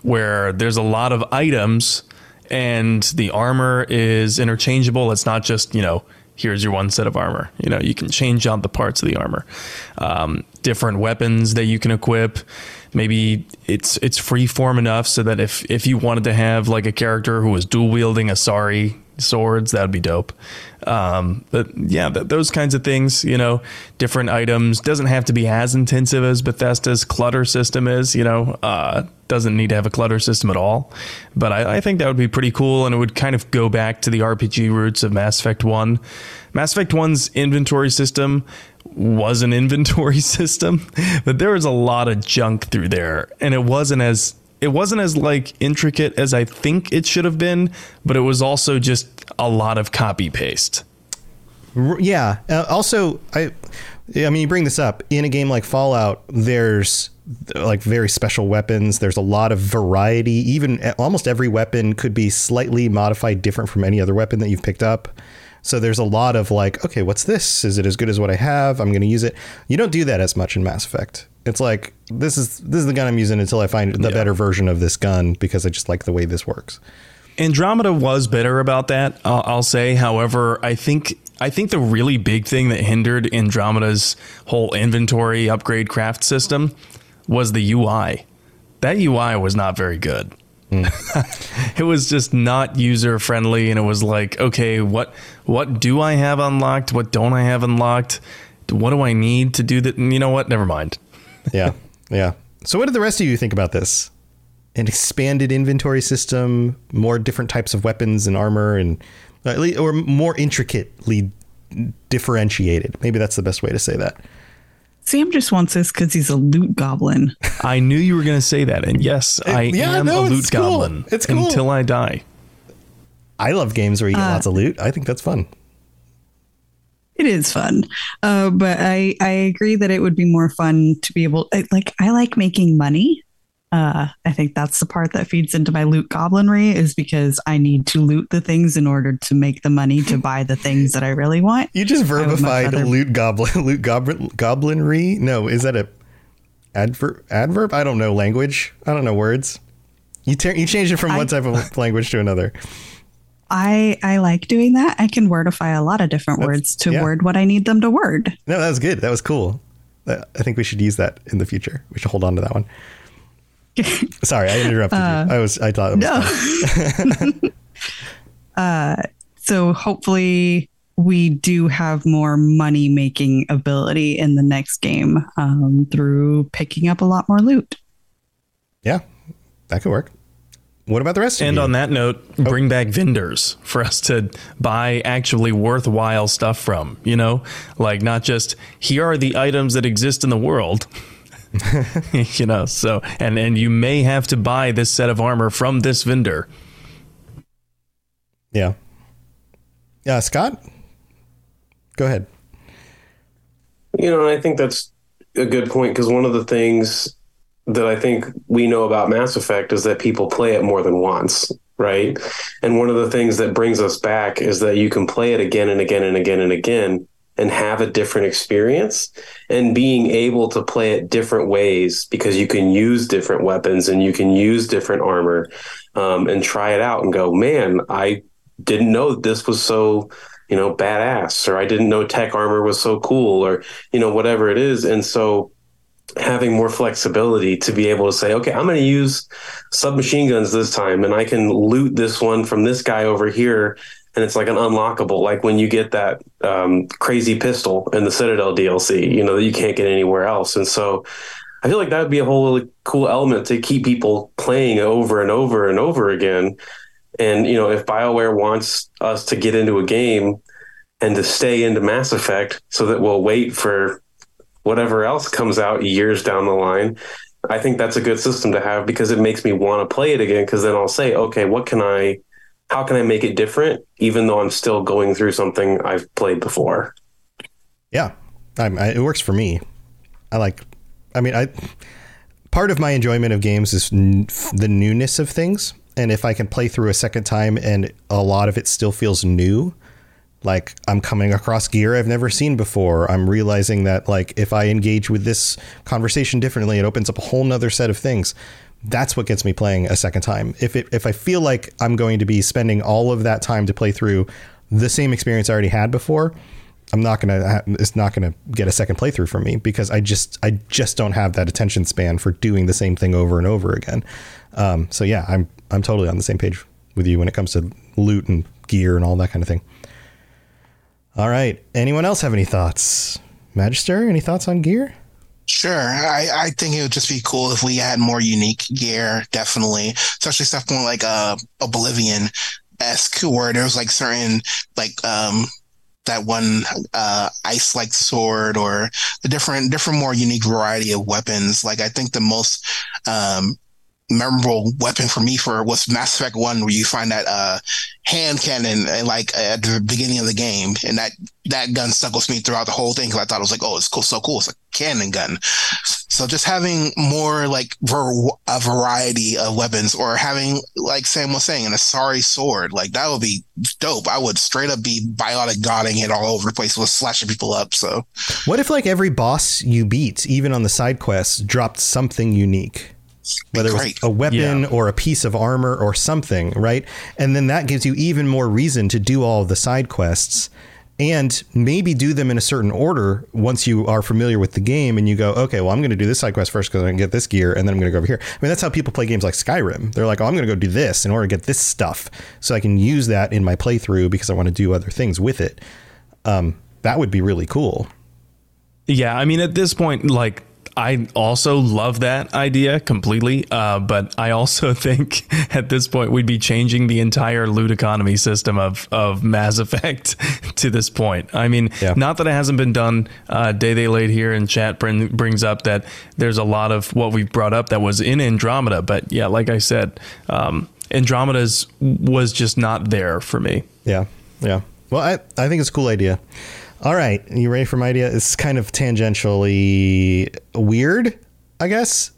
where there's a lot of items and the armor is interchangeable. It's not just, you know, here's your one set of armor. You know, you can change out the parts of the armor. Um, different weapons that you can equip. Maybe it's it's free form enough so that if if you wanted to have like a character who was dual wielding Asari swords, that would be dope. Um, but yeah, th- those kinds of things, you know, different items doesn't have to be as intensive as Bethesda's clutter system is. You know, uh, doesn't need to have a clutter system at all. But I, I think that would be pretty cool, and it would kind of go back to the RPG roots of Mass Effect One. Mass Effect One's inventory system was an inventory system, but there was a lot of junk through there, and it wasn't as it wasn't as like intricate as I think it should have been, but it was also just a lot of copy paste. Yeah. Uh, also, I, I mean, you bring this up in a game like Fallout. There's like very special weapons. There's a lot of variety. Even almost every weapon could be slightly modified, different from any other weapon that you've picked up. So there's a lot of like, okay, what's this? Is it as good as what I have? I'm going to use it. You don't do that as much in Mass Effect. It's like this is this is the gun I'm using until I find the better version of this gun because I just like the way this works. Andromeda was better about that. I'll, I'll say. However, I think I think the really big thing that hindered Andromeda's whole inventory upgrade craft system was the UI. That UI was not very good. Hmm. it was just not user friendly, and it was like, okay, what what do I have unlocked? What don't I have unlocked? What do I need to do that? And You know what? Never mind. Yeah, yeah. So, what did the rest of you think about this? An expanded inventory system, more different types of weapons and armor, and uh, at least- or more intricately differentiated. Maybe that's the best way to say that. Sam just wants this because he's a loot goblin. I knew you were going to say that, and yes, I yeah, am no, a it's loot cool. goblin It's cool. until I die. I love games where you get Uh, lots of loot. I think that's fun. It is fun, uh, but I I agree that it would be more fun to be able I, like I like making money, Uh, I think that's the part that feeds into my loot goblinry is because I need to loot the things in order to make the money to buy the things that I really want. You just verbified rather- loot goblin loot goblin goblinry. No, is that a adverb? Adverb? I don't know language. I don't know words. You ter- you changed it from one type of language to another. I I like doing that. I can wordify a lot of different words to yeah. word what I need them to word. No, that was good. That was cool. I think we should use that in the future. We should hold on to that one. Sorry, I interrupted Uh, you. I was I thought it was no. Uh, so hopefully we do have more money making ability in the next game um, through picking up a lot more loot. yeah, that could work. What about the rest of And you? on that note, oh. bring back vendors for us to buy actually worthwhile stuff from, you know? Like not just here are the items that exist in the world. you know, so and and you may have to buy this set of armor from this vendor. Yeah. Yeah, Scott? Go ahead. You know, I think that's a good point because one of the things that I think we know about Mass Effect is that people play it more than once, right? And one of the things that brings us back is that you can play it again and again and again and again and have a different experience and being able to play it different ways because you can use different weapons and you can use different armor um, and try it out and go, man, I didn't know this was so you know badass or i didn't know tech armor was so cool or you know whatever it is and so having more flexibility to be able to say okay i'm going to use submachine guns this time and i can loot this one from this guy over here and it's like an unlockable like when you get that um, crazy pistol in the citadel dlc you know that you can't get anywhere else and so i feel like that would be a whole cool element to keep people playing over and over and over again and you know, if BioWare wants us to get into a game and to stay into Mass Effect so that we'll wait for whatever else comes out years down the line, I think that's a good system to have because it makes me want to play it again because then I'll say, okay, what can I how can I make it different even though I'm still going through something I've played before? Yeah, I, it works for me. I like. I mean, I part of my enjoyment of games is n- the newness of things, and if I can play through a second time and a lot of it still feels new, like I'm coming across gear I've never seen before. I'm realizing that like if I engage with this conversation differently, it opens up a whole nother set of things. That's what gets me playing a second time. If it if I feel like I'm going to be spending all of that time to play through the same experience I already had before, I'm not gonna. It's not gonna get a second playthrough from me because I just I just don't have that attention span for doing the same thing over and over again. Um, so yeah, I'm I'm totally on the same page with you when it comes to loot and gear and all that kind of thing. All right. Anyone else have any thoughts? Magister, any thoughts on gear? Sure. I, I think it would just be cool if we had more unique gear, definitely. Especially stuff more like uh Oblivion esque where there's like certain like um that one uh ice like sword or a different different more unique variety of weapons. Like I think the most um memorable weapon for me for was Mass Effect One, where you find that uh, hand cannon and like at the beginning of the game, and that that gun stuck with me throughout the whole thing because I thought it was like, oh, it's cool, so cool, it's a cannon gun. So just having more like ver- a variety of weapons, or having like Sam was saying, an Asari sword, like that would be dope. I would straight up be biotic godding it all over the place with slashing people up. So What if like every boss you beat, even on the side quests, dropped something unique? Whether it's a weapon Yeah. or a piece of armor or something, right? And then that gives you even more reason to do all of the side quests and maybe do them in a certain order once you are familiar with the game and you go, okay, well, I'm going to do this side quest first because I can get this gear and then I'm going to go over here. I mean, that's how people play games like Skyrim. They're like, oh, I'm going to go do this in order to get this stuff so I can use that in my playthrough because I want to do other things with it. Um, that would be really cool. Yeah, I mean, at this point, like, I also love that idea completely. Uh, but I also think at this point we'd be changing the entire loot economy system of, of Mass Effect to this point. I mean, not that it hasn't been done. Uh, Day They laid here in chat bring, brings up that there's a lot of what we've brought up that was in Andromeda. But yeah, like I said, um, Andromeda's was just not there for me. Yeah. Yeah. Well, I, I think it's a cool idea. All right. You ready for my idea? It's kind of tangentially weird, I guess.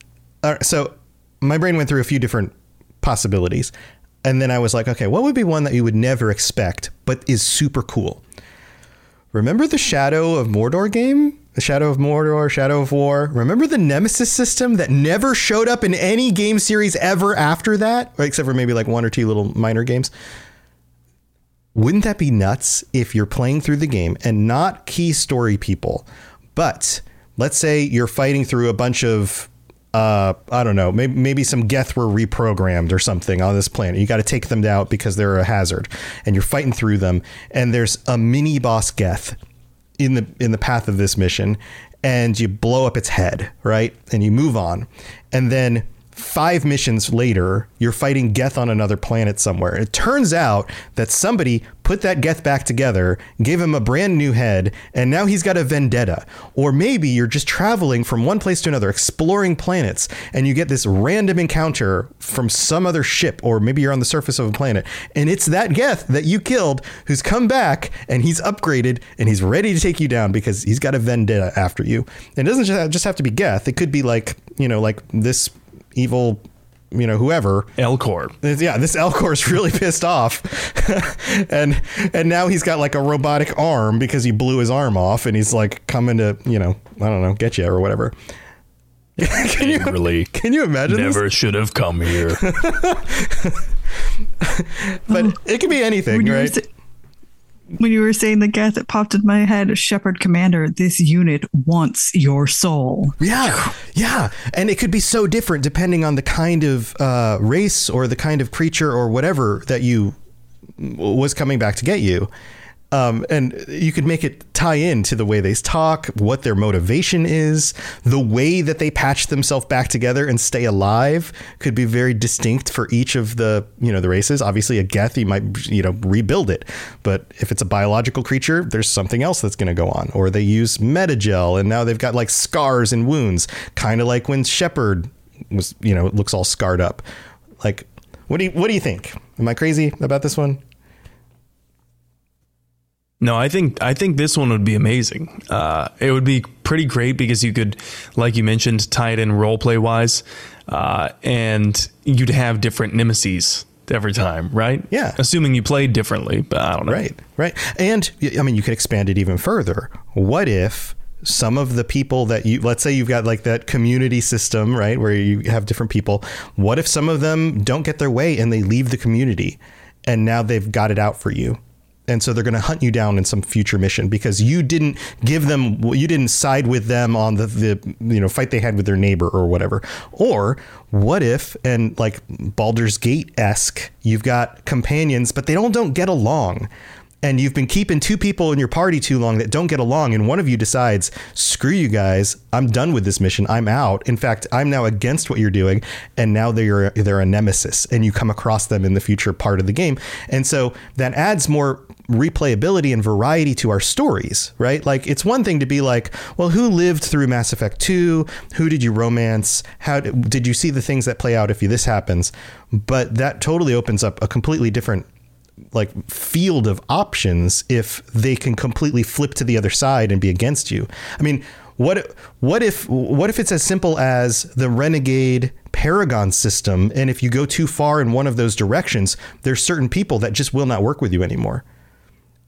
So my brain went through a few different possibilities. And then I was like, okay, what would be one that you would never expect, but is super cool? Remember the Shadow of Mordor game? The Shadow of Mordor, Shadow of War. Remember the Nemesis system that never showed up in any game series ever after that, except for maybe like one or two little minor games? Wouldn't that be nuts if you're playing through the game and not key story people, but let's say you're fighting through a bunch of uh, I don't know, maybe, maybe some Geth were reprogrammed or something on this planet. You got to take them out because they're a hazard, and you're fighting through them. And there's a mini boss Geth in the in the path of this mission, and you blow up its head, right? And you move on, and then five missions later, you're fighting Geth on another planet somewhere. It turns out that somebody put that Geth back together, gave him a brand new head, and now he's got a vendetta. Or maybe you're just traveling from one place to another, exploring planets, and you get this random encounter from some other ship, or maybe you're on the surface of a planet, and it's that Geth that you killed who's come back and he's upgraded and he's ready to take you down because he's got a vendetta after you. And it doesn't just have to be Geth, it could be like, you know, like this evil you know whoever Elcor. Yeah, this Elcor is really pissed off, and and now he's got like a robotic arm because he blew his arm off, and he's like coming to you know I don't know get you or whatever. can you really? Can you imagine? Never this? should have come here. but it could be anything, right? When you were saying the Geth, it popped in my head. Shepard Commander, this unit wants your soul. Yeah, yeah, and it could be so different depending on the kind of uh, race or the kind of creature or whatever that you was coming back to get you. Um, and you could make it tie in to the way they talk, what their motivation is, the way that they patch themselves back together and stay alive could be very distinct for each of the you know the races. Obviously, a Geth you might you know rebuild it, but if it's a biological creature, there's something else that's going to go on. Or they use Medi-gel, and now they've got like scars and wounds, kind of like when Shepard was you know looks all scarred up. Like, what do you what do you think? Am I crazy about this one? No, I think I think this one would be amazing. Uh, it would be pretty great because you could, like you mentioned, tie it in role play wise, uh, and you'd have different nemesis every time, right? Yeah. Assuming you played differently, but I don't know. Right, right. And I mean, you could expand it even further. What if some of the people that you let's say you've got like that community system right where you have different people what if some of them don't get their way and they leave the community and now they've got it out for you and so they're going to hunt you down in some future mission because you didn't give them you didn't side with them on the, the you know fight they had with their neighbor or whatever. Or what if and like Baldur's Gate esque you've got companions but they don't don't get along. And you've been keeping two people in your party too long that don't get along and one of you decides screw you guys i'm done with this mission i'm out. In fact i'm now against what you're doing and now they're they're a nemesis and you come across them in the future part of the game. And so that adds more replayability and variety to our stories, right? Like it's one thing to be like, well, who lived through Mass Effect 2? Who did you romance? How did, did you see the things that play out if this happens? But that totally opens up a completely different like field of options if they can completely flip to the other side and be against you. I mean, what what if what if it's as simple as the renegade paragon system and if you go too far in one of those directions, there's certain people that just will not work with you anymore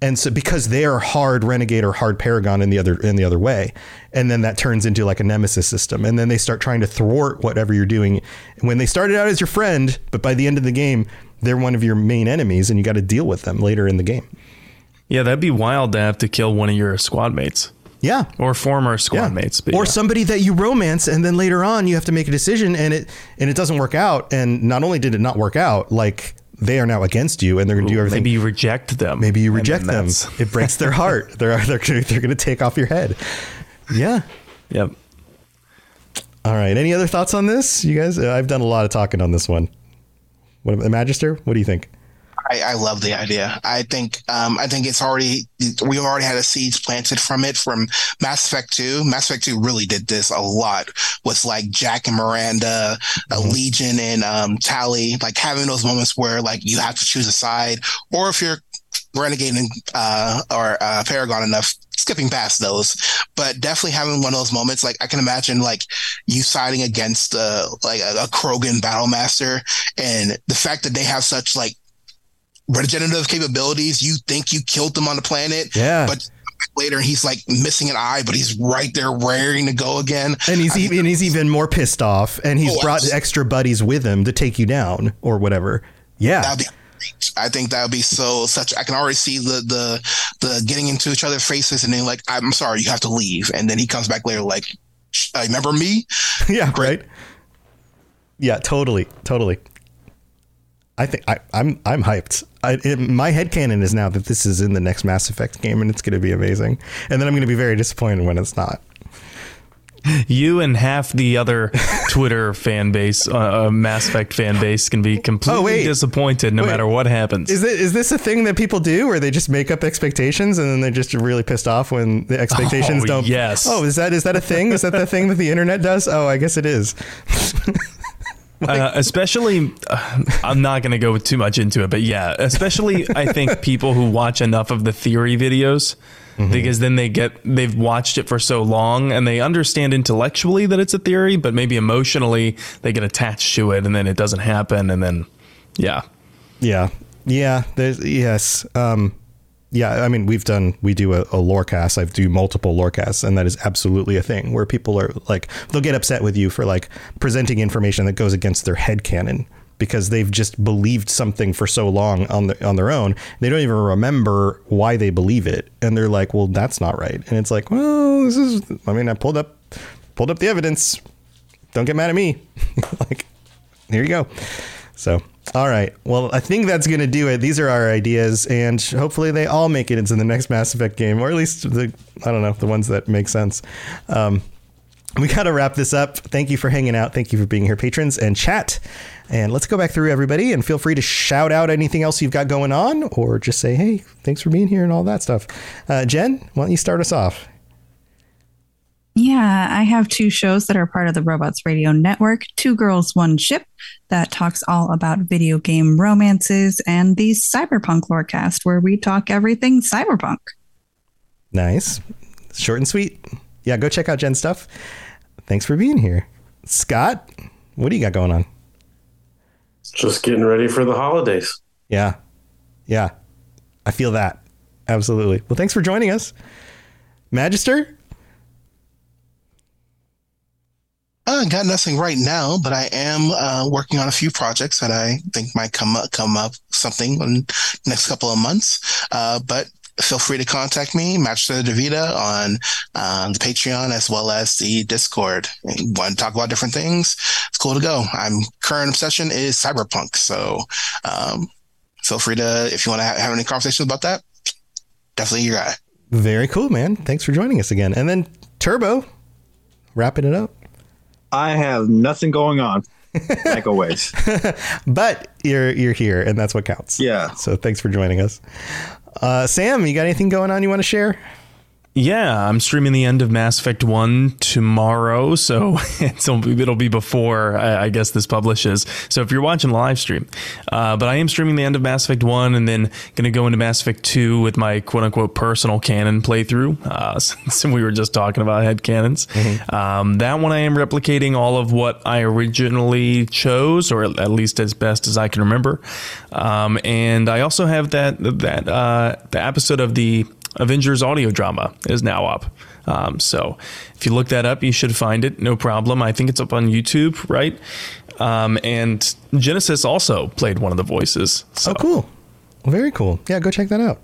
and so because they are hard renegade or hard paragon in the other in the other way. And then that turns into like a nemesis system. And then they start trying to thwart whatever you're doing. When they started out as your friend but by the end of the game they're one of your main enemies and you got to deal with them later in the game. Yeah that'd be wild to have to kill one of your squad mates. Yeah. Or former squad yeah. mates or yeah. somebody that you romance and then later on you have to make a decision and it and it doesn't work out. And not only did it not work out like they are now against you and they're going to do everything. Maybe you reject them. Maybe you reject them. It breaks their heart. they're they're they're going to take off your head. Yeah. Yep. All right. Any other thoughts on this, you guys? Uh, I've done a lot of talking on this one. What, the Magister? What do you think? I, I love the idea. I think um, I think it's already we already had a seeds planted from it from Mass Effect Two. Mass Effect Two really did this a lot with like Jack and Miranda, mm-hmm. Legion and um, Tali, like having those moments where like you have to choose a side, or if you're Renegade uh, or uh, Paragon enough, skipping past those, but definitely having one of those moments. Like I can imagine like you siding against uh, like a, a Krogan battle master, and the fact that they have such like regenerative capabilities. You think you killed them on the planet, Yeah. but later he's like missing an eye, but he's right there raring to go again. And he's even he's even more pissed off, and he's Oh, brought absolutely. extra buddies with him to take you down or whatever. Yeah, be. I think that would be so such. I can already see the the the getting into each other's faces, and then like, I'm sorry, you have to leave, and then he comes back later like, "Sh- uh, remember me? yeah, right. Yeah, totally, totally. I think I, I'm I'm hyped. I, it, my headcanon is now that this is in the next Mass Effect game, and it's going to be amazing. And then I'm going to be very disappointed when it's not. You and half the other Twitter fan base, uh, uh, Mass Effect fan base, can be completely Oh, disappointed no Wait. matter what happens. Is it is this a thing that people do, where they just make up expectations and then they're just really pissed off when the expectations Oh, don't? yes. Oh, is that is that a thing? Is that the thing that the internet does? Oh, I guess it is. uh, especially, uh, I'm not going to go too much into it, but yeah, especially I think people who watch enough of the theory videos. Because then they get they've watched it for so long and they understand intellectually that it's a theory, but maybe emotionally they get attached to it and then it doesn't happen and then yeah. Yeah, yeah. There's yes. Um, yeah. I mean, we've done we do a, a lore cast. I do multiple lore casts, and that is absolutely a thing where people are like they'll get upset with you for like presenting information that goes against their head canon because they've just believed something for so long on the, on their own. They don't even remember why they believe it, and they're like, "Well, that's not right." And it's like, "Well, this is." I mean, I pulled up pulled up the evidence. Don't get mad at me. like, here you go. So, all right. Well, I think that's going to do it. These are our ideas, and hopefully they all make it into the next Mass Effect game, or at least the I don't know the ones that make sense. Um, we got to wrap this up. Thank you for hanging out. Thank you for being here, patrons and chat. And let's go back through everybody and feel free to shout out anything else you've got going on, or just say, "Hey, thanks for being here" and all that stuff. Uh, Jen, why don't you start us off? Yeah, I have two shows that are part of the Robots Radio Network Two Girls, One Ship, that talks all about video game romances, and the Cyberpunk Lorecast, where we talk everything cyberpunk. Nice, short and sweet. Yeah, go check out Jen's stuff. Thanks for being here, Scott. What do you got going on? Just getting ready for the holidays. Yeah. Yeah. I feel that. Absolutely. Well, thanks for joining us. Magister? Uh, got nothing right now, but I am uh, working on a few projects that I think might come up, come up something in next couple of months. Uh, but feel free to contact me, Matcher Davida, on uh, the Patreon as well as the Discord. Want to talk about different things? It's cool to go. I'm current obsession is cyberpunk, so um, feel free to if you want to have, have any conversations about that. Definitely your guy. Very cool, man. Thanks for joining us again. And then Turbo, wrapping it up. I have nothing going on, like always. But you're you're here, and that's what counts. Yeah. So thanks for joining us. Uh, Sam, you got anything going on you want to share? Yeah, I'm streaming the end of Mass Effect 1 tomorrow, so it'll be, it'll be before I, I guess this publishes. So if you're watching the live stream, uh, but I am streaming the end of Mass Effect 1 and then going to go into Mass Effect 2 with my quote unquote personal canon playthrough, uh, since we were just talking about head canons. Um, that one I am replicating all of what I originally chose, or at least as best as I can remember. Um, and I also have that, that, uh, the episode of the Avengers audio drama is now up. Um, so if you look that up, you should find it. No problem. I think it's up on YouTube, right? Um, and Genesis also played one of the voices. So. Oh, cool. Very cool. Yeah, go check that out.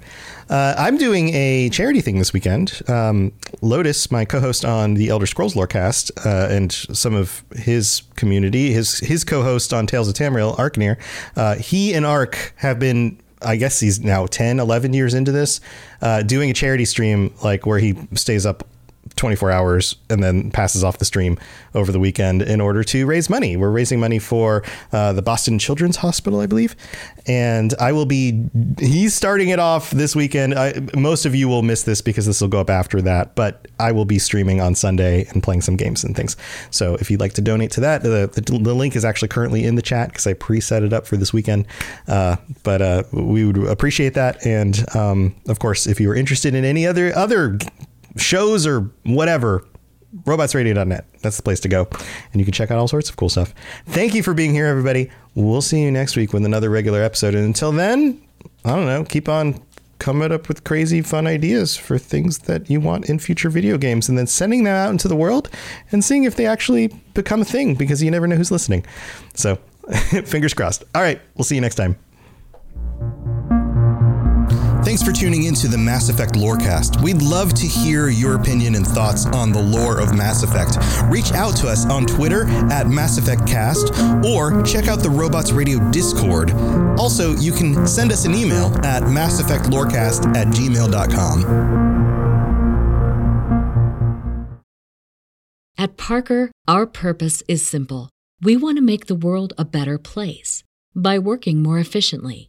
Uh, I'm doing a charity thing this weekend. Um, Lotus, my co-host on the Elder Scrolls Lorecast, uh, and some of his community, his his co-host on Tales of Tamriel, Arknir, uh, he and Ark have been I guess he's now 10, 11 years into this, uh, doing a charity stream like where he stays up 24 hours and then passes off the stream over the weekend in order to raise money. We're raising money for uh, the Boston Children's Hospital, I believe. And I will be, he's starting it off this weekend. I, most of you will miss this because this will go up after that, but I will be streaming on Sunday and playing some games and things. So if you'd like to donate to that, the, the, the link is actually currently in the chat because I pre set it up for this weekend. Uh, but uh, we would appreciate that. And um, of course, if you are interested in any other, other shows or whatever, robotsradio.net. That's the place to go. And you can check out all sorts of cool stuff. Thank you for being here, everybody. We'll see you next week with another regular episode. And until then, I don't know, keep on coming up with crazy fun ideas for things that you want in future video games and then sending them out into the world and seeing if they actually become a thing because you never know who's listening. So, fingers crossed. All right, we'll see you next time. Thanks for tuning into the Mass Effect Lorecast. We'd love to hear your opinion and thoughts on the lore of Mass Effect. Reach out to us on Twitter at Mass Effect Cast or check out the Robots Radio Discord. Also, you can send us an email at masseffectlorecast at gmail.com. At Parker, our purpose is simple. We want to make the world a better place by working more efficiently